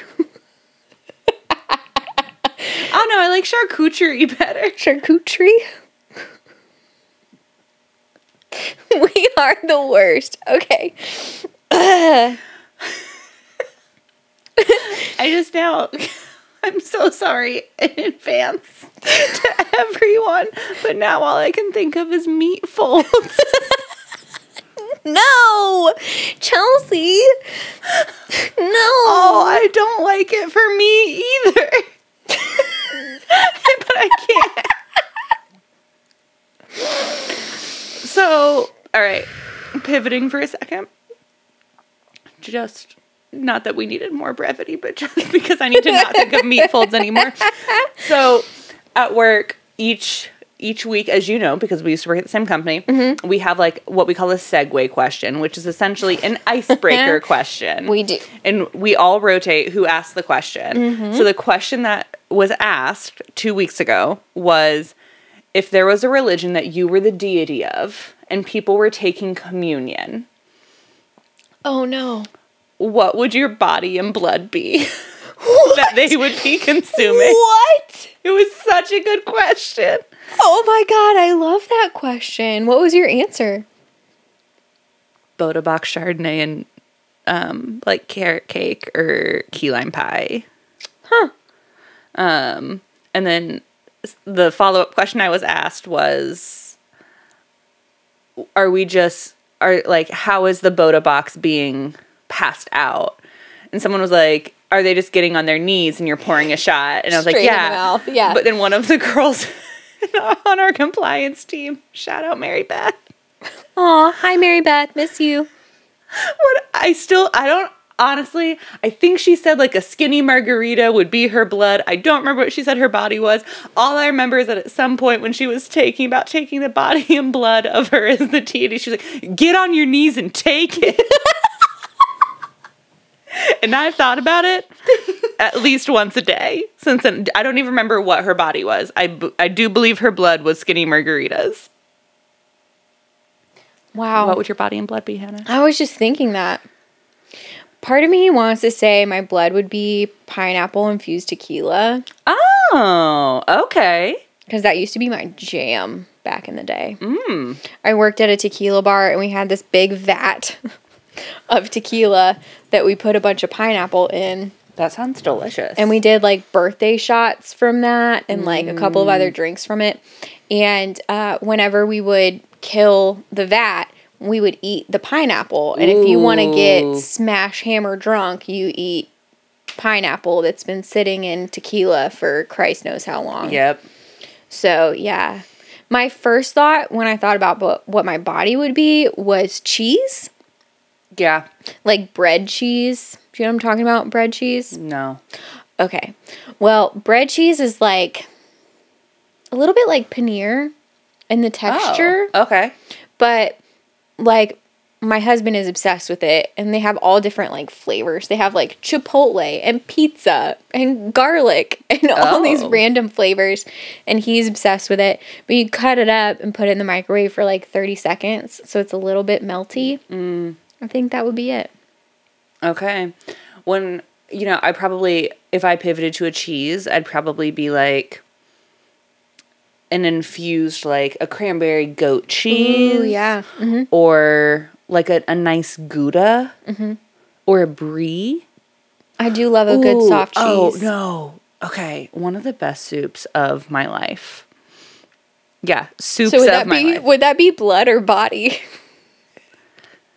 Oh no, I like charcuterie better. charcuterie. we are the worst. Okay. Ugh. [CLEARS THROAT] [LAUGHS] I just now. [LAUGHS] I'm so sorry in advance [LAUGHS] to everyone, but now all I can think of is meat folds. no, Chelsea. No. Oh, I don't like it for me either. but I can't. So, all right, pivoting for a second. Just not that we needed more brevity, but just [LAUGHS] because I need to not think of meat folds anymore. [LAUGHS] So, at work, each each week, as you know, because we used to work at the same company, mm-hmm. we have like what we call a segue question, which is essentially an icebreaker [LAUGHS] question. We do. And we all rotate who asked the question. Mm-hmm. So the question that was asked two weeks ago was if there was a religion that you were the deity of and people were taking communion, Oh no. What would your body and blood be [LAUGHS] that they would be consuming? What? It was such a good question. Oh my god, I love that question. What was your answer? Bota Box Chardonnay and um, like carrot cake or key lime pie. Huh. Um, and then the follow up question I was asked was, "Are we just are like how is the Bota Box being passed out?" And someone was like, "Are they just getting on their knees and you're pouring a shot?" And I was like, Straight the "Yeah, yeah. But then one of the [LAUGHS] girls [LAUGHS] on our compliance team, shout out Mary Beth. Aw, hi Mary Beth, miss you. What I still I don't honestly I think she said like a skinny margarita would be her blood. I don't remember what she said her body was. All I remember is that at some point when she was taking about taking the body and blood of her [LAUGHS] as the deity, she was like, "Get on your knees and take it." And I've thought about it at least once a day since then. I don't even remember what her body was. I, b- I do believe her blood was skinny margaritas. Wow. What would your body and blood be, Hannah? I was just thinking that. Part of me wants to say my blood would be pineapple infused tequila Oh, okay. because that used to be my jam back in the day. Mm. I worked at a tequila bar and we had this big vat of tequila that we put a bunch of pineapple in. That sounds delicious. And we did like birthday shots from that and like a couple of other drinks from it. And uh, whenever we would kill the vat, we would eat the pineapple. And if you want to Ooh. get smash hammer drunk, you eat pineapple that's been sitting in tequila for Christ knows how long. Yep. So, yeah. My first thought when I thought about bo- what my body would be was cheese, Yeah. like bread cheese. Do you know what I'm talking about? Bread cheese? No. Okay. Well, bread cheese is like a little bit like paneer in the texture, Oh, okay. but like my husband is obsessed with it and they have all different like flavors. They have like chipotle and pizza and garlic [LAUGHS] and all these Oh. random flavors and he's obsessed with it. But you cut it up and put it in the microwave for like 30 seconds so it's a little bit melty. Mm. I think that would be it. Okay. When you know, I probably if I pivoted to a cheese, I'd probably be like an infused like a cranberry goat cheese. Ooh, yeah. Mhm. Or like a, a nice Gouda. Mm-hmm. Or a brie. I do love a good soft cheese. Oh no. Okay, one of the best soups of my life. Yeah, soups So would of that my be life. would that be blood or body? [LAUGHS]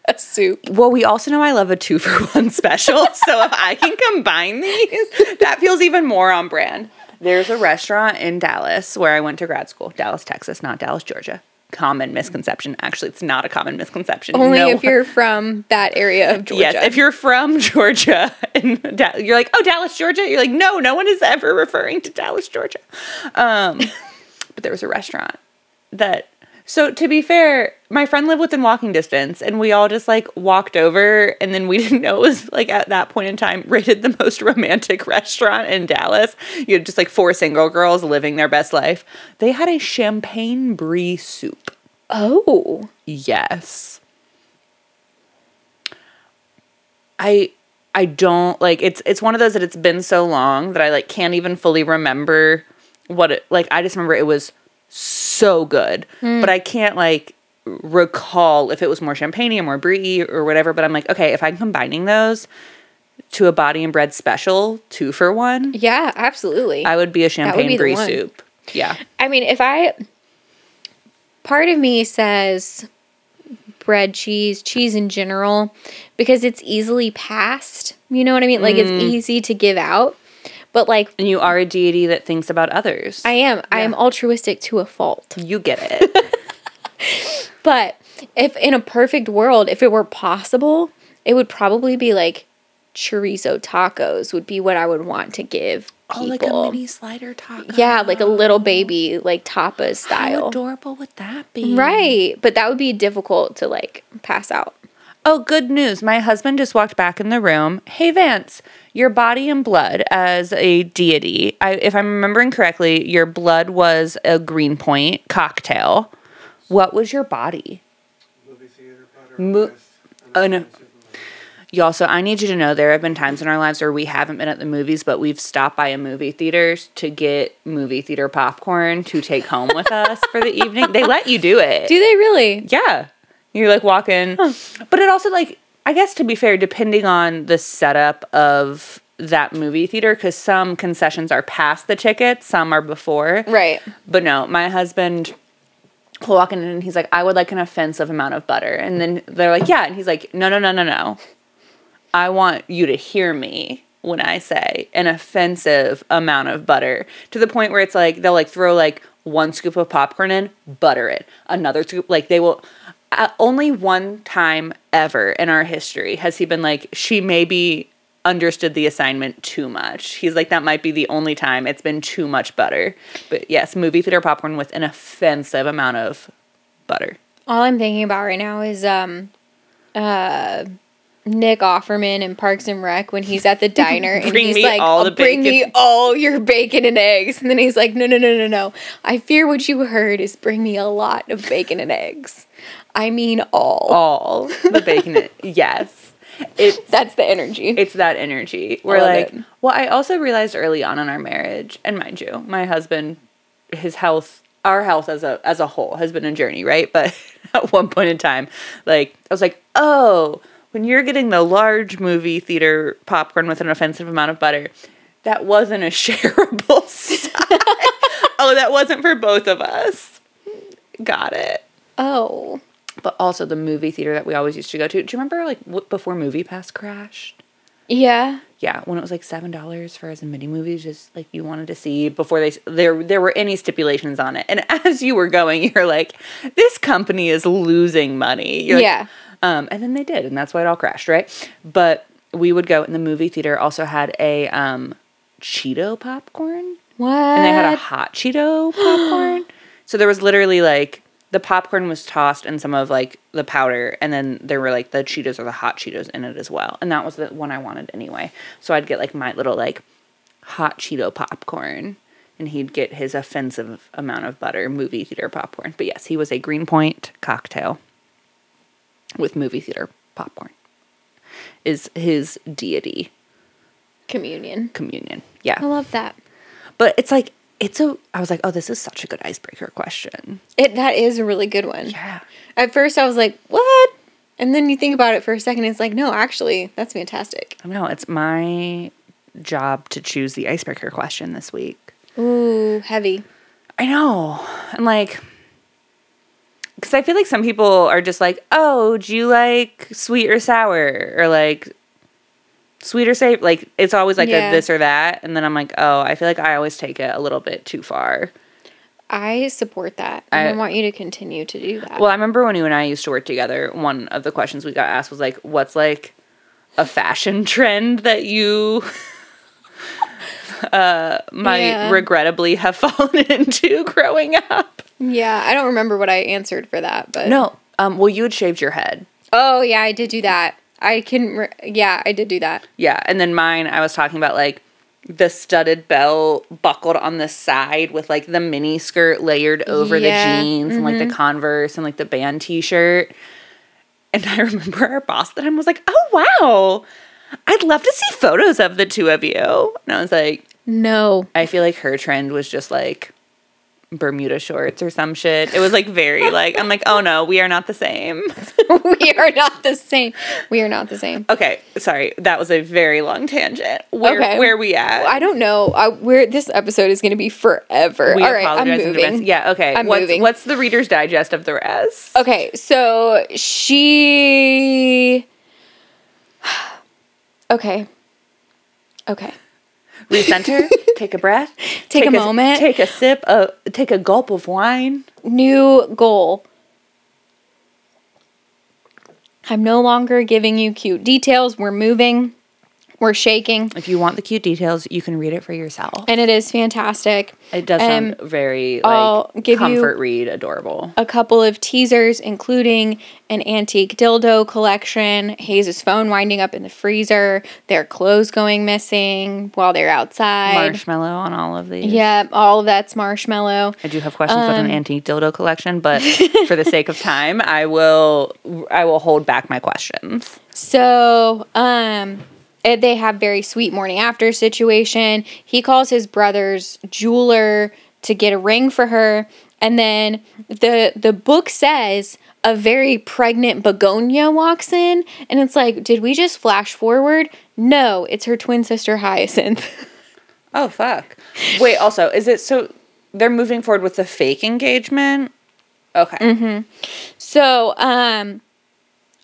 a [LAUGHS] soup. Well, we also know I love a two for one [LAUGHS] special. so if I can combine these, that feels even more on brand. There's a restaurant in Dallas where I went to grad school, Dallas, Texas, not Dallas, Georgia. Common misconception. Actually, it's not a common misconception. Only No if you're from that area of [LAUGHS] Georgia. Yes, if you're from Georgia and Da- you're like, oh, Dallas, Georgia. You're like, no, no one is ever referring to Dallas, Georgia. Um, but there was a restaurant that. So to be fair, my friend lived within walking distance, and we all just like walked over, and then we [LAUGHS] didn't know it was like at that point in time rated the most [LAUGHS] romantic restaurant in Dallas. You had just like four single girls living their best life. They had a champagne brie soup. oh. Yes. I I don't like it's it's one of those that it's been so long that I like can't even fully remember what it like I just remember it was so good. Hmm. But I can't like recall if it was more champagne or more brie or whatever, but I'm like, okay, if I'm combining those to a body and bread special, two for one, Yeah, absolutely. I would be a champagne be brie soup. Yeah. I mean, if I part of me says bread, cheese, cheese in general, because it's easily passed. You know what I mean? Like it's mm. easy to give out. But like And you are a deity that thinks about others. I am, I am altruistic to a fault. you get it. [LAUGHS] But if in a perfect world, if it were possible, it would probably be like chorizo tacos would be what I would want to give people. Oh, like a mini slider taco. yeah, like a little baby, like tapas style. How adorable would that be? Right, but that would be difficult to like pass out. Oh, good news. My husband just walked back in the room. Hey, Vance, your body and blood as a deity. I, if I'm remembering correctly, your blood was a Greenpoint cocktail. What was your body? movie theater butter Mo- Oh, no. Y'all, so I need you to know there have been times in our lives where we haven't been at the movies, but we've stopped by a movie theater to get movie theater popcorn to take home with [LAUGHS] us for the evening. They let you do it. Do they really? Yeah. You like walk in. But it also like I guess to be fair, depending on the setup of that movie theater, because some concessions are past the ticket, some are before. Right. But no, my husband will walk in and he's like, I would like an offensive amount of butter. And then they're like, Yeah. And he's like, No, no, no, no, no. I want you to hear me when I say an offensive amount of butter to the point where it's like they'll like throw like one scoop of popcorn in, butter it, another scoop. Like they will. Uh, only one time ever in our history has he been like, she maybe understood the assignment too much. He's like, that might be the only time it's been too much butter. But yes, movie theater popcorn with an offensive amount of butter. All I'm thinking about right now is um uh Nick Offerman in Parks and Rec when he's at the [LAUGHS] diner and Bring he's like, all the "Bring me all your bacon and eggs," and then he's like, "No, no, no, no, no! I fear what you heard is bring me a lot of bacon and eggs. I mean all." All the bacon. [LAUGHS] yes. It's That's the energy. it's that energy. We're like, it. well, I also realized early on in our marriage, and mind you, my husband, his health, our health as a as a whole has been a journey, right? But [LAUGHS] at one point in time, like I was like, oh, when you're getting the large movie theater popcorn with an offensive amount of butter, that wasn't a [LAUGHS] shareable size. oh, that wasn't for both of us. Got it. oh, But also the movie theater that we always used to go to. Do you remember like w- before MoviePass crashed? yeah. Yeah, when it was like seven dollars for as mini movies, just like you wanted to see before they there there were any stipulations on it. And [LAUGHS] as you were going, you're like, this company is losing money. You're like- Yeah. um, and then they did, and that's why it all crashed, right? But we would go, and the movie theater also had a um, Cheeto popcorn What? and they had a hot Cheeto [GASPS] popcorn. so there was literally like the popcorn was tossed in some of like the powder, and then there were like the Cheetos or the hot Cheetos in it as well. And that was the one I wanted anyway. So I'd get like my little like hot Cheeto popcorn, and he'd get his offensive amount of butter movie theater popcorn. But yes, he was a Greenpoint cocktail with movie theater popcorn. Is his deity communion. communion? Yeah. I love that. But it's like it's a. I was like, oh, this is such a good icebreaker question. It that is a really good one. Yeah. At first, I was like, "What?" And then you think about it for a second, it's like, no, actually, that's fantastic. I know it's my job to choose the icebreaker question this week. Ooh, heavy. I know. And like, because I feel like some people are just like, oh, do you like sweet or sour? Or like, sweet or safe? Like, it's always like Yeah. a this or that. And then I'm like, oh, I feel like I always take it a little bit too far. I support that. I, I- want you to continue to do that. Well, I remember when you and I used to work together, one of the questions we got asked was like, what's like a fashion [LAUGHS] trend that you [LAUGHS] uh might Yeah. regrettably have [LAUGHS] fallen into growing up? yeah, I don't remember what I answered for that, but No. Um well you had shaved your head. Oh yeah, I did do that. I can. Re- yeah, I did do that. Yeah, and then mine, I was talking about like the studded belt buckled on the side with like the mini skirt layered over Yeah, the jeans and like the mm-hmm. Converse and like the band t shirt. And I [LAUGHS] remember our boss at the time was like, oh wow, I'd love to see photos of the two of you. And I was like, No, I feel like her trend was just like Bermuda shorts or some shit. It was like very like, I'm like, oh no, we are not the same. [LAUGHS] we are not the same. We are not the same. Okay, sorry, that was a very long tangent. Where Okay. where we at? I don't know. I, where this episode is going to be forever. We All right, I'm moving. Yeah, okay. I'm what's, moving. what's the Reader's Digest of the rest? Okay, so she. [SIGHS] Okay. Okay. Recenter, [LAUGHS] take a breath. Take a moment. Take a sip, of, take a gulp of wine. New goal. I'm no longer giving you cute details. We're moving. We're shaking. If you want the cute details, you can read it for yourself. And it is fantastic. It does Um, sound very like I'll give you- comfort read, adorable. a couple of teasers, including an antique dildo collection, Hayes' phone winding up in the freezer, their clothes going missing while they're outside. Marshmallow on all of these. Yep, all of that's marshmallow. I do have questions about Um, an antique dildo collection, but [LAUGHS] for the sake of time, I will I will hold back my questions. So, um, they have very sweet morning after situation. He calls his brother's jeweler to get a ring for her, and then the the book says a very pregnant begonia walks in, and it's like, did we just flash forward? No, it's her twin sister Hyacinth. [LAUGHS] Oh fuck. Wait, also, is it so they're moving forward with the fake engagement? Okay. Mm-hmm. So, um,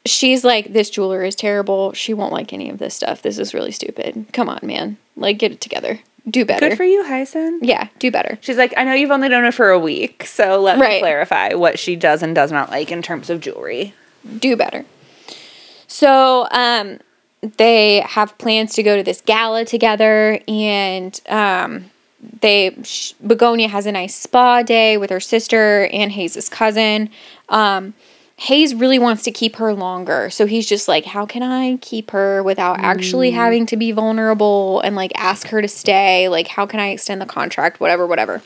she's like, this jeweler is terrible. She won't like any of this stuff. This is really stupid. Come on, man. Like, get it together. Do better. Good for you, Hyacinth. Yeah, do better. She's like, I know you've only known her for a week, so let me clarify what she does and does not like in terms of jewelry. Do better. So, um, they have plans to go to this gala together, and um, they Begonia has a nice spa day with her sister and Hayes's cousin. Um, Hayes really wants to keep her longer, so he's just like, "How can I keep her without actually having to be vulnerable and like ask her to stay? Like, how can I extend the contract? Whatever, whatever."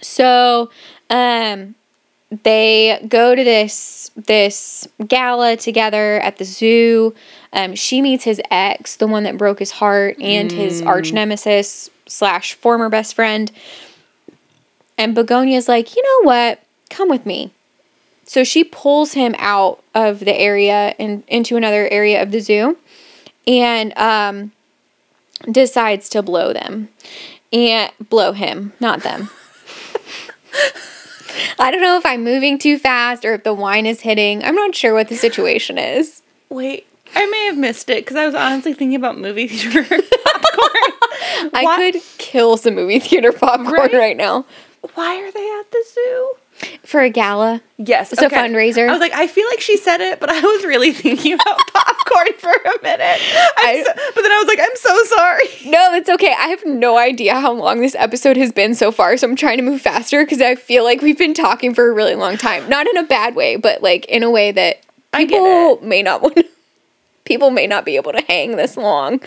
So, um, they go to this this gala together at the zoo. Um, she meets his ex, the one that broke his heart, and his arch nemesis slash former best friend. And Begonia's like, you know what? Come with me. So she pulls him out of the area and into another area of the zoo, and um, decides to blow them and blow him, not them. [LAUGHS] I don't know if I'm moving too fast or if the wine is hitting. I'm not sure what the situation is. Wait, I may have missed it because I was honestly thinking about movie theater [LAUGHS] popcorn. [LAUGHS] I Why- could kill some movie theater popcorn Right? right, now Why are they at the zoo? For a gala. Yes, It's a fundraiser. I was like, I feel like she said it, but I was really [LAUGHS] thinking about [LAUGHS] popcorn for a minute. I'm so- but then I was like, I'm so sorry. No, that's okay. I have no idea how long this episode has been so far, so I'm trying to move faster because I feel like we've been talking for a really long time. Not in a bad way, but like in a way that I people may not [LAUGHS] want. People may not be able to hang this long.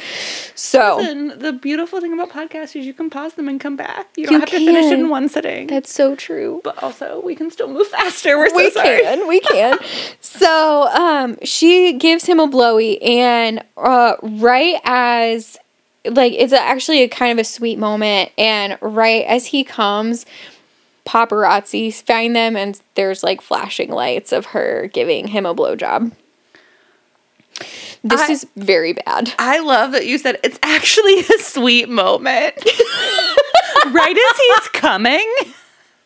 So And the beautiful thing about podcasts is you can pause them and come back. You don't You have to finish in one sitting. that's so true. but also, we can still move faster. We're so we sorry. can we can [LAUGHS] so um she gives him a blowy and uh right as like it's actually a kind of a sweet moment and right as he comes paparazzi find them and there's like flashing lights of her giving him a blowjob This I- is very bad. I love that you said it's actually a sweet moment. [LAUGHS] right as he's coming,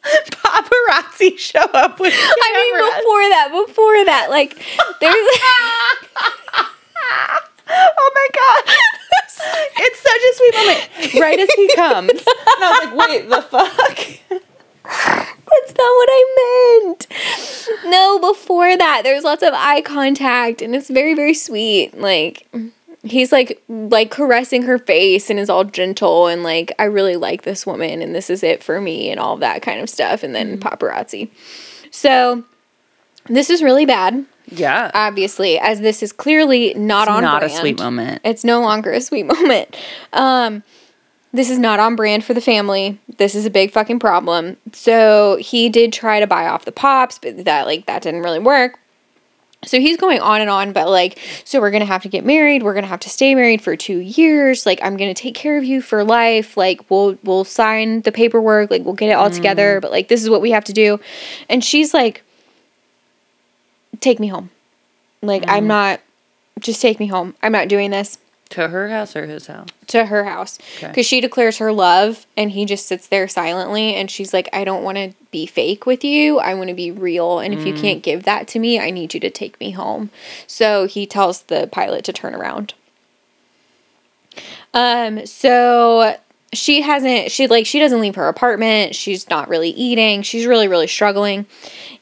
paparazzi show up with cameras. I mean, before that, before that, like, there's. [LAUGHS] [LAUGHS] oh my god. it's such a sweet moment. Right as he comes. And I was like, wait, the fuck? That's not what I meant. No, before that, there's lots of eye contact, and it's very, very sweet. Like he's like like caressing her face and is all gentle and like I really like this woman and this is it for me and all that kind of stuff. And then paparazzi. So this is really bad, Yeah. obviously, as this is clearly not on not a sweet moment. It's no longer a sweet [LAUGHS] moment. Um, this is not on brand for the family. This is a big fucking problem. So he did try to buy off the pops, but that like that didn't really work. So he's going on and on, but like, so we're gonna have to get married. We're gonna have to stay married for two years. Like, I'm gonna take care of you for life. Like, we'll we'll sign the paperwork. Like, we'll get it all together. Mm. But like, this is what we have to do. And she's like, take me home. Like, I'm mm. not. Just take me home. I'm not doing this To her house or his house? to her house. Okay. because she declares her love and he just sits there silently and she's like i don't want to be fake with you. I want to be real and if you can't give that to me i need you to take me home. So he tells the pilot to turn around. Um so she hasn't she like she doesn't leave her apartment. She's not really eating. She's really really struggling.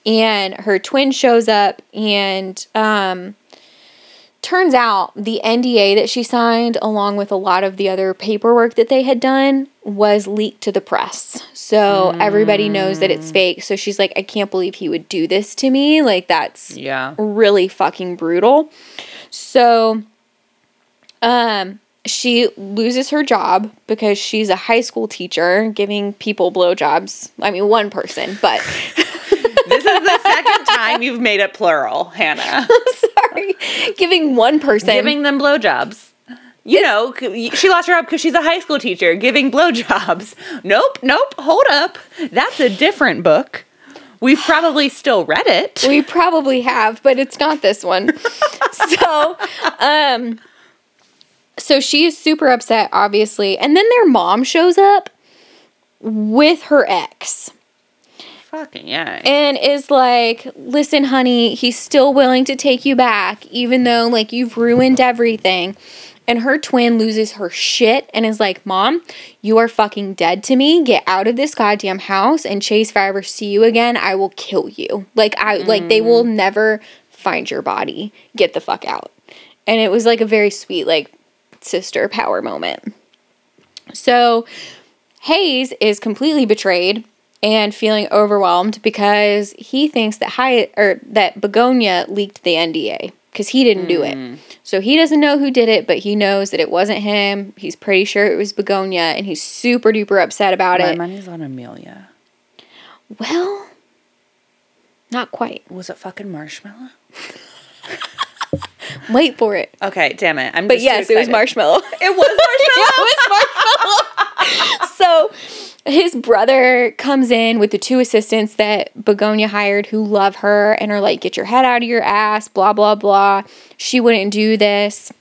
And her twin shows up and um turns out the NDA that she signed, along with a lot of the other paperwork that they had done, was leaked to the press. So everybody knows that it's fake. So she's like, I can't believe he would do this to me. Like, that's Yeah. really fucking brutal. So, um, she loses her job because she's a high school teacher giving people blowjobs. I mean, one person, but [LAUGHS] [LAUGHS] This is the second time you've made it plural, Hannah. [LAUGHS] sorry, giving one person. Giving them blowjobs. You know, she lost her job because she's a high school teacher giving blowjobs. Nope, nope, hold up. That's a different book. We've probably still read it. We probably have, but it's not this one. [LAUGHS] so, um, so she is super upset, obviously, and then their mom shows up with her ex Fucking yeah. and is like, "Listen, honey, he's still willing to take you back, even though like you've ruined everything." And her twin loses her shit and is like, Mom, you are fucking dead to me. Get out of this goddamn house. And Chase, if I ever see you again, I will kill you. Like, I, like, they will mm. never find your body. Get the fuck out. And it was like a very sweet, like, sister power moment. So Hayes is completely betrayed and feeling overwhelmed because he thinks that Hyatt or that Begonia leaked the NDA because he didn't do it. Hmm. So he doesn't know who did it, but he knows that it wasn't him. He's pretty sure it was Begonia, and he's super duper upset about My it. My money's on Amelia. Well, not quite. Was it fucking marshmallow? [LAUGHS] [LAUGHS] Wait for it. Okay, damn it. I'm But just yes, it was marshmallow. [LAUGHS] It was marshmallow. [LAUGHS] it was marshmallow. so his brother comes in with the two assistants that Begonia hired who love her and are like, get your head out of your ass, blah, blah, blah. She wouldn't do this.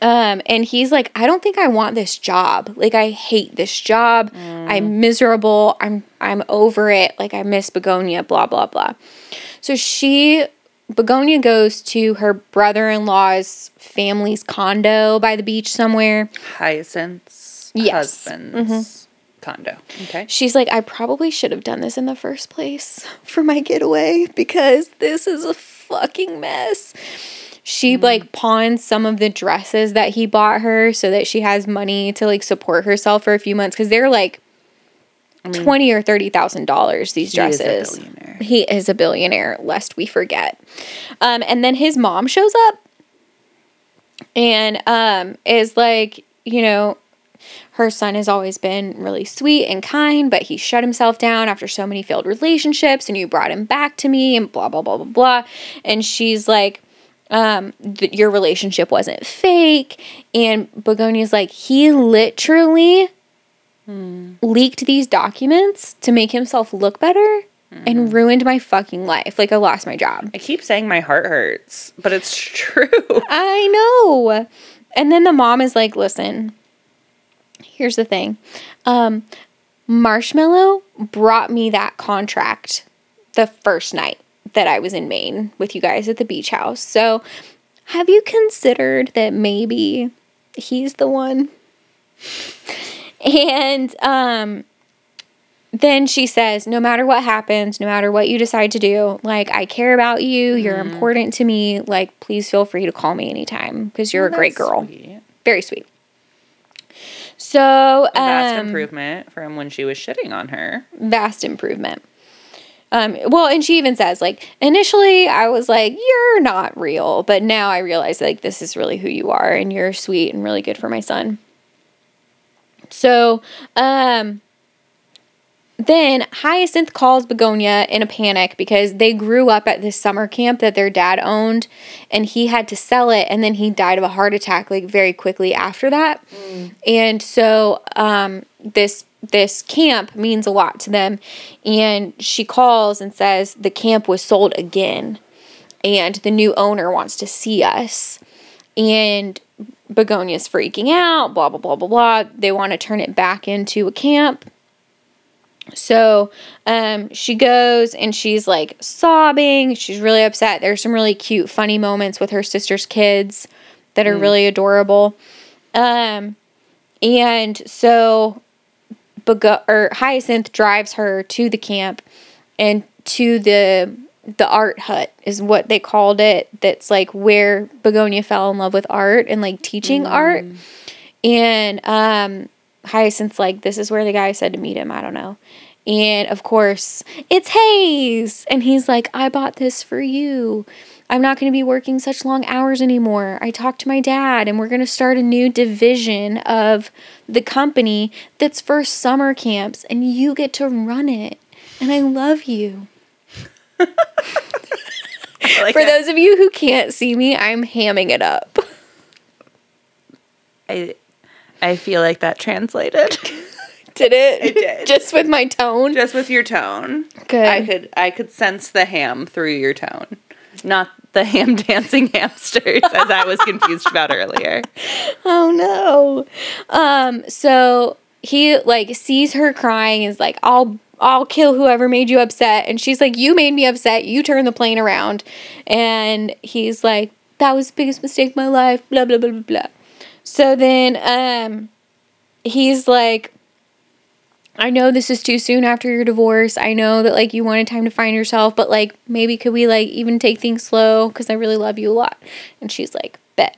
Um, and he's like, I don't think I want this job. Like, I hate this job. I'm miserable. I'm I'm over it. Like, I miss Begonia, blah, blah, blah. So she Begonia goes to her brother-in-law's family's condo by the beach somewhere. Hyacinth's Yes. husband's mm-hmm. condo. Okay. She's like, I probably should have done this in the first place [LAUGHS] for my getaway because this is a fucking mess. She mm. like pawns some of the dresses that he bought her so that she has money to like support herself for a few months because they're like twenty or thirty thousand dollars. These He is a dresses. billionaire. He is a billionaire, lest we forget. Um, and then his mom shows up and um, is like, you know, her son has always been really sweet and kind, but he shut himself down after so many failed relationships, and you brought him back to me, and blah, blah, blah, blah, blah. And she's like, um, that your relationship wasn't fake. And Begonia's like, he literally leaked these documents to make himself look better. and ruined my fucking life. Like I lost my job. I keep saying my heart hurts, but it's [LAUGHS] true. I know. And then the mom is like, listen, here's the thing. Um, Marshmallow brought me that contract the first night that I was in Maine with you guys at the beach house. So have you considered that maybe he's the one? [LAUGHS] And um then she says, no matter what happens, no matter what you decide to do, like I care about you, you're important to me. Like please feel free to call me anytime because you're a great girl. sweet. Very sweet. So Vast um, improvement from when she was shitting on her. vast improvement. Um, well, and she even says, like, initially I was like, you're not real, but now I realize, like, this is really who you are, and you're sweet and really good for my son. So, um, then Hyacinth calls Begonia in a panic because they grew up at this summer camp that their dad owned and he had to sell it and then he died of a heart attack like very quickly after that. And so um, this this camp means a lot to them and she calls and says the camp was sold again and the new owner wants to see us. And Begonia's freaking out, blah blah blah blah blah. They want to turn it back into a camp. So um, she goes and she's like sobbing. She's really upset. There's some really cute, funny moments with her sister's kids that are really adorable. Um, and so Bego- or Hyacinth drives her to the camp and to the the art hut is what they called it. That's like where Begonia fell in love with art and like teaching art. And um, Hyacinth's like, this is where the guy said to meet him. I don't know. And of course, it's Hayes. And he's like, I bought this for you. I'm not going to be working such long hours anymore. I talked to my dad, and we're going to start a new division of the company that's for summer camps, and you get to run it. And I love you. Like For those of you who can't see me, I'm hamming it up. I, I feel like that translated. [LAUGHS] Did it? It did. Just with my tone. Just with your tone. Good. I could I could sense the ham through your tone. Not the ham [LAUGHS] dancing hamsters as I was confused about earlier. Oh no. Um so he like sees her crying is like I'll I'll kill whoever made you upset and she's like you made me upset. You turned the plane around. And he's like that was the biggest mistake of my life blah blah blah blah blah. So then um he's like I know this is too soon after your divorce. I know that like you wanted time to find yourself, but like maybe could we like even take things slow cuz I really love you a lot. And she's like, "Bet."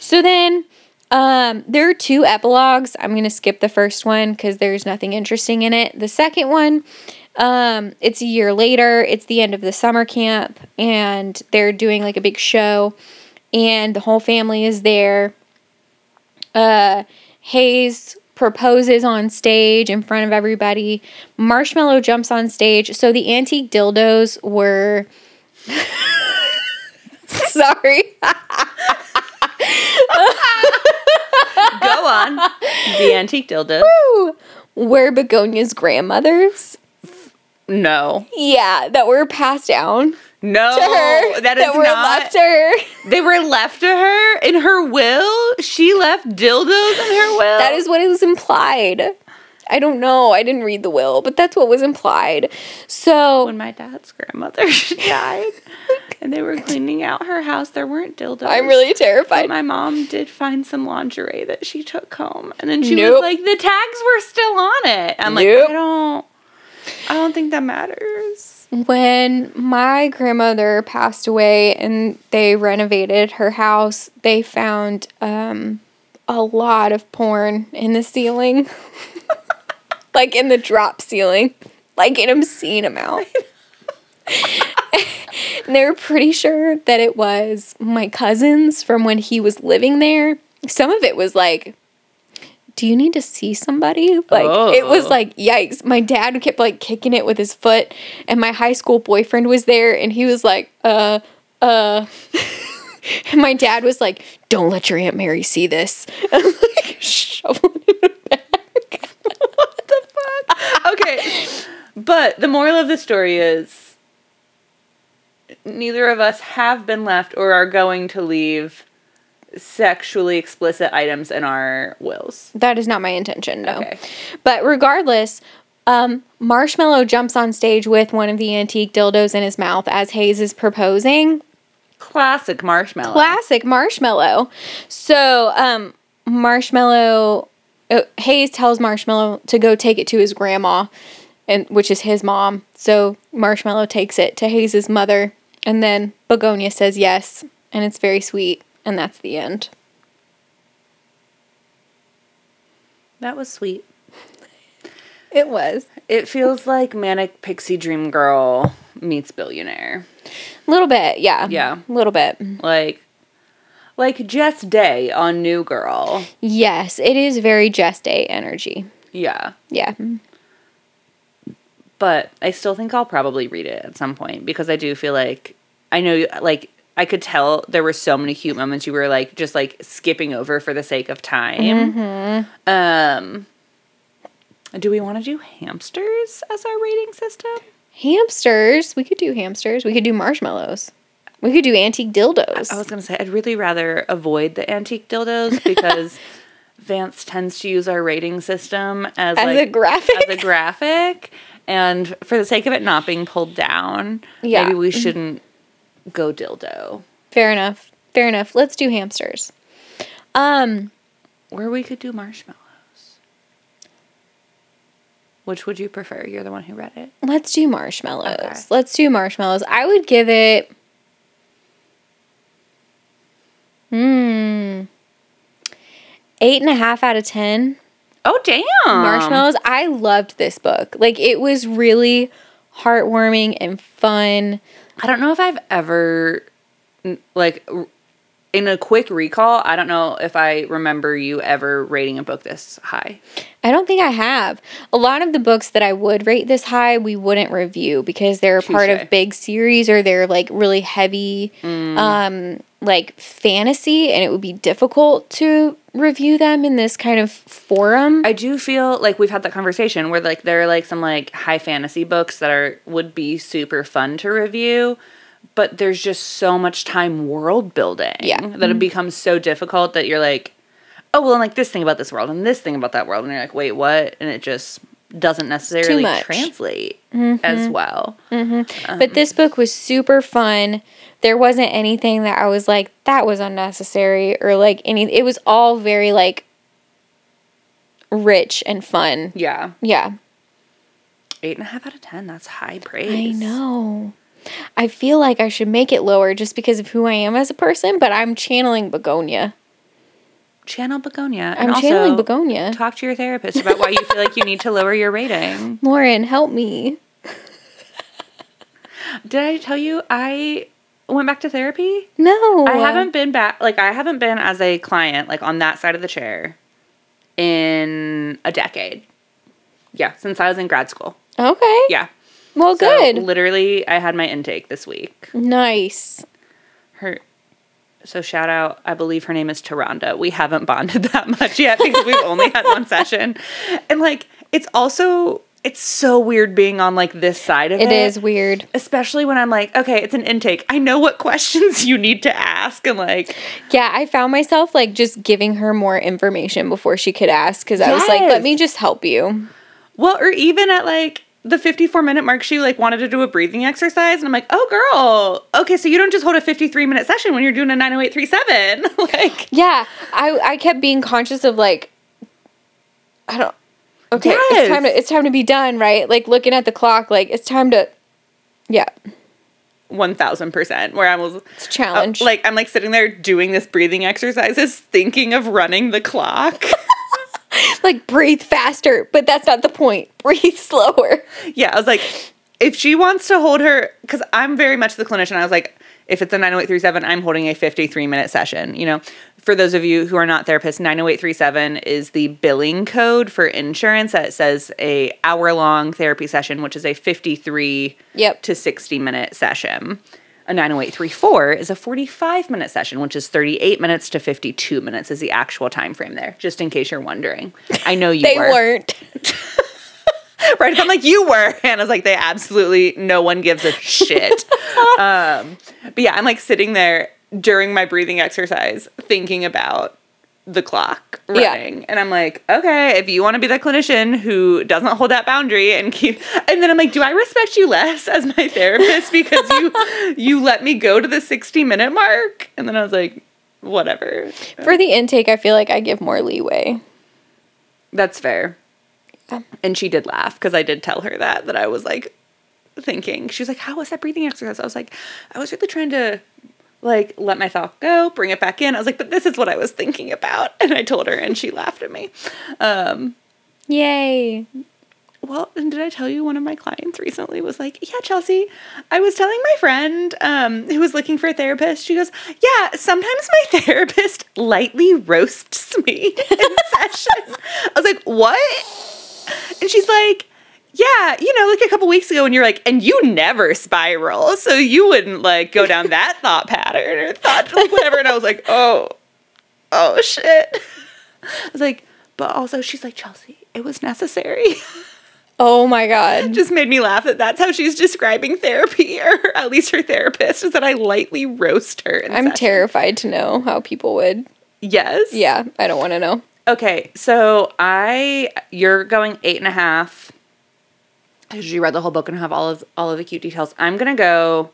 So then um, there are two epilogues. I'm going to skip the first one because there's nothing interesting in it. The second one, um, it's a year later. It's the end of the summer camp, and they're doing like a big show, and the whole family is there. Uh, Hayes proposes on stage in front of everybody. Marshmallow jumps on stage. So the antique dildos were. [LAUGHS] Sorry. [LAUGHS] [LAUGHS] Go on. [LAUGHS] The antique dildo. were Begonia's grandmothers. No. Yeah, that were passed down No. to her. that is were not. left to her. [LAUGHS] They were left to her in her will. She left dildos in her will. That is what it implied. I don't know. I didn't read the will, but that's what was implied. So when my dad's grandmother [LAUGHS] died, [LAUGHS] and they were cleaning out her house. There weren't dildos. I'm really terrified. my mom did find some lingerie that she took home, and then she Nope. was like, "The tags were still on it." I'm like, "I don't, I don't think that matters." when my grandmother passed away and they renovated her house, they found um, a lot of porn in the ceiling, [LAUGHS] like in the drop ceiling, like an obscene amount. and [LAUGHS] they were pretty sure that it was my cousin's from when he was living there. Some of it was like, do you need to see somebody? Like it was Oh. like yikes. My dad kept like kicking it with his foot and my high school boyfriend was there and he was like, uh, uh [LAUGHS] and my dad was like, Don't let your Aunt Mary see this. [LAUGHS] And like shoveling it back. Okay, But the moral of the story is neither of us have been left or are going to leave sexually explicit items in our wills. That is not my intention, no. Okay. But regardless, um, Marshmallow jumps on stage with one of the antique dildos in his mouth as Hayes is proposing. Classic marshmallow. Classic Marshmallow. So, um, Marshmallow, Uh, Hayes tells Marshmallow to go take it to his grandma, and which is his mom. So Marshmallow takes it to Hayes's mother, and then Begonia says yes, and it's very sweet, and that's the end. that was sweet. [LAUGHS] It was It feels like Manic Pixie Dream Girl meets Billionaire. a little bit, yeah, Yeah. a little bit. Like like Jess Day on New Girl. Yes, it is very Jess Day energy. Yeah. Yeah. but I still think I'll probably read it at some point because I do feel like I know like I could tell there were so many cute moments you were like just like skipping over for the sake of time. Um do we want to do hamsters as our rating system? Hamsters. We could do hamsters. We could do marshmallows. We could do antique dildos. I was going to say I'd really rather avoid the antique dildos [LAUGHS] because Vance tends to use our rating system as, As like, a graphic? As a graphic. And for the sake of it not being pulled down, Yeah. maybe we shouldn't go dildo. Fair enough. Fair enough. Let's do hamsters. Um, Or we could do marshmallows. Which would you prefer? You're the one who read it. let's do marshmallows. Okay. Let's do marshmallows. I would give it. Hmm. Eight and a half out of ten. Oh damn. Marshmallows. I loved this book. Like it was really heartwarming and fun. I don't know if I've ever like in a quick recall, I don't know if I remember you ever rating a book this high. I don't think I have. A lot of the books that I would rate this high, we wouldn't review because they're part of big series or they're like really heavy, um, like fantasy, and it would be difficult to review them in this kind of forum. I do feel like we've had that conversation where like there are like some like high fantasy books that are would be super fun to review, but there's just so much time world building Yeah. that it mm-hmm. becomes so difficult that you're like, oh well, and like this thing about this world and this thing about that world, and you're like, wait, what? And it just doesn't necessarily translate mm-hmm. as well. Mm-hmm. but um, this book was super fun. There wasn't anything that I was like that was unnecessary or like any. It was all very like rich and fun. Yeah, Yeah. eight and a half out of ten. That's high praise. I know. I feel like I should make it lower just because of who I am as a person, but I'm channeling Begonia. Channel Begonia. I'm and channeling also Begonia. Talk to your therapist about why you feel like you need to lower your rating. [LAUGHS] Lauren, help me. [LAUGHS] Did I tell you I went back to therapy? No. I haven't been back like I haven't been as a client like on that side of the chair in a decade. Yeah, since I was in grad school. Okay. Yeah. Well, So, good. literally I had my intake this week. nice. Her so shout out, I believe her name is Taronda. We haven't bonded [LAUGHS] that much yet because we've only had one session. And like it's also it's so weird being on like this side of it. It is weird. especially when I'm like, okay, it's an intake. I know what questions you need to ask, and like, Yeah, I found myself like just giving her more information before she could ask because I was like, let me just help you. well, or even at like the 54 minute mark, she like wanted to do a breathing exercise, and I'm like, oh, girl, okay, so you don't just hold a 53 minute session when you're doing a 90837, [LAUGHS] like, Yeah, I I kept being conscious of like, I don't. Okay, Yes. it's time to it's time to be done, right? Like looking at the clock, like it's time to. Yeah, 1000%. Where I was it's a challenge. uh, like, I'm like sitting there doing this breathing exercises, thinking of running the clock. [LAUGHS] [LAUGHS] like breathe faster, but that's not the point. [LAUGHS] Breathe slower. yeah, I was like, if she wants to hold her, because I'm very much the clinician, I was like, if it's a 90837, I'm holding a 53 minute session. You know, for those of you who are not therapists, 90837 is the billing code for insurance that says a hour long therapy session, which is a 53 Yep. to 60 minute session. A 90834 is a 45 minute session, which is 38 minutes to 52 minutes is the actual time frame there, just in case you're wondering. I know you [LAUGHS] They were. weren't. [LAUGHS] Right? I'm like, you were. [LAUGHS] Hannah's like, they absolutely, no one gives a shit. um, but yeah, I'm like sitting there during my breathing exercise thinking about the clock Yeah. running. And I'm like, okay, if you want to be the clinician who doesn't hold that boundary and keep and then I'm like, do I respect you less as my therapist [LAUGHS] because you you let me go to the 60 minute mark? And then I was like, whatever. For the intake, I feel like I give more leeway. That's fair. Yeah. And she did laugh because I did tell her that that I was like thinking. She was like, "How was that breathing exercise?" I was like, "I was really trying to like let my thought go, bring it back in." I was like, "But this is what I was thinking about." [LAUGHS] And I told her and she laughed at me. Um Yay. well, and did I tell you one of my clients recently was like, "Yeah, Chelsea, I was telling my friend um, who was looking for a therapist. She goes, "Yeah, sometimes my [LAUGHS] therapist lightly roasts me in [LAUGHS] session." I was like, "What?" And she's like, "Yeah, you know, like a couple weeks ago, when you're like, and you never spiral, so you wouldn't like go down that [LAUGHS] thought pattern or thought like whatever." And I was like, [LAUGHS] "Oh, oh shit." I was like, but also she's like, Chelsea, it was necessary. Oh my god. just made me laugh that that's how she's describing therapy, [LAUGHS] or at least her therapist, is that I lightly roast her. in I'm session. terrified to know how people would. Yes. Yeah, I don't want to know. Okay, so I you're going eight and a half because you read the whole book and have all of all of the cute details. I'm gonna go.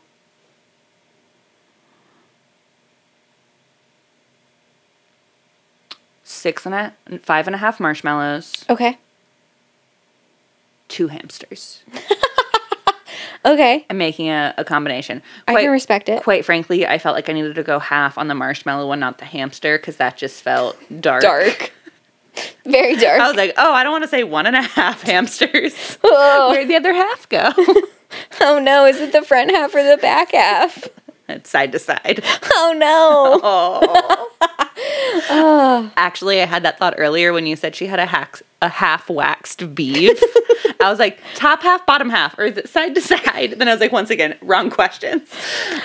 Six and a five and a half marshmallows, Okay. two hamsters. [LAUGHS] Okay. I'm making a, a combination. I can respect it. Quite frankly, I felt like I needed to go half on the marshmallow one, not the hamster, because that just felt dark. Dark. [LAUGHS] Very dark. I was like, oh, I don't want to say one and a half [LAUGHS] hamsters. oh. Where'd the other half go? [LAUGHS] [LAUGHS] oh no, is it the front half or the back half? it's side to side. Oh no. Oh. Actually, I had that thought earlier when you said she had a hack, a half waxed beef. I was like, top half, bottom half, or is it side to side? Then I was like, once again, wrong questions.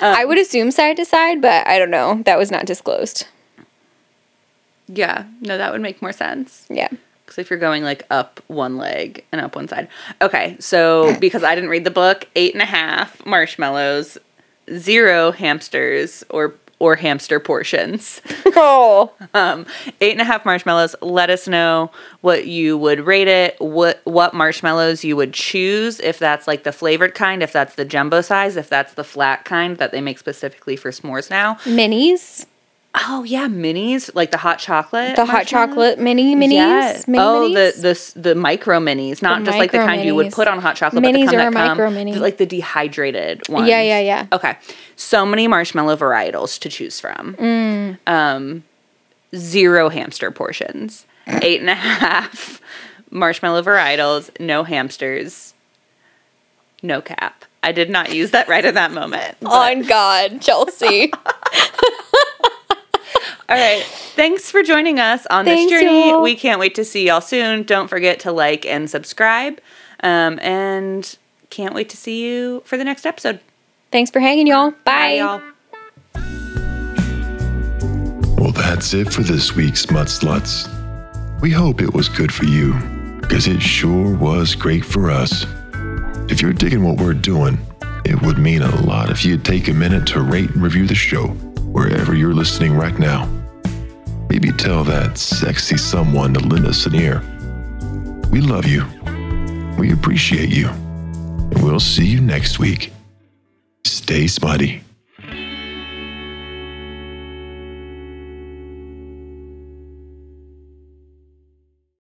I um, would assume side to side, but I don't know. That was not disclosed. Yeah, no, that would make more sense. Yeah. Because if you're going like up one leg and up one side. Okay, so [LAUGHS] because I didn't read the book, eight and a half marshmallows, zero hamsters or or hamster portions. [LAUGHS] Oh. Um, eight and a half marshmallows. Let us know what you would rate it. What what marshmallows you would choose if that's like the flavored kind, if that's the jumbo size, if that's the flat kind that they make specifically for s'mores now. Minis. Oh yeah, minis like the hot chocolate. The hot chocolate mini minis. Yes. Mini oh, minis? the the the micro minis, not The just like the kind you would put on hot chocolate, Minis but the kind that micro mini? like the dehydrated ones. Yeah, yeah, yeah. Okay, so many marshmallow varietals to choose from. Mm. Um, zero hamster portions, eight and a [LAUGHS] half marshmallow varietals, no hamsters, no cap. I did not use that right at that moment. but- On God, Chelsea. [LAUGHS] All right. Thanks for joining us on Thanks, this journey. y'all. We can't wait to see y'all soon. Don't forget to like and subscribe. Um, and can't wait to see you for the next episode. Thanks for hanging, y'all. Bye. y'all. Well, that's it for this week's Mud Sluts. We hope it was good for you, because it sure was great for us. If you're digging what we're doing, it would mean a lot if you'd take a minute to rate and review the show wherever you're listening right now. Maybe tell that sexy someone to lend us an ear. We love you. We appreciate you. And we'll see you next week. Stay smutty.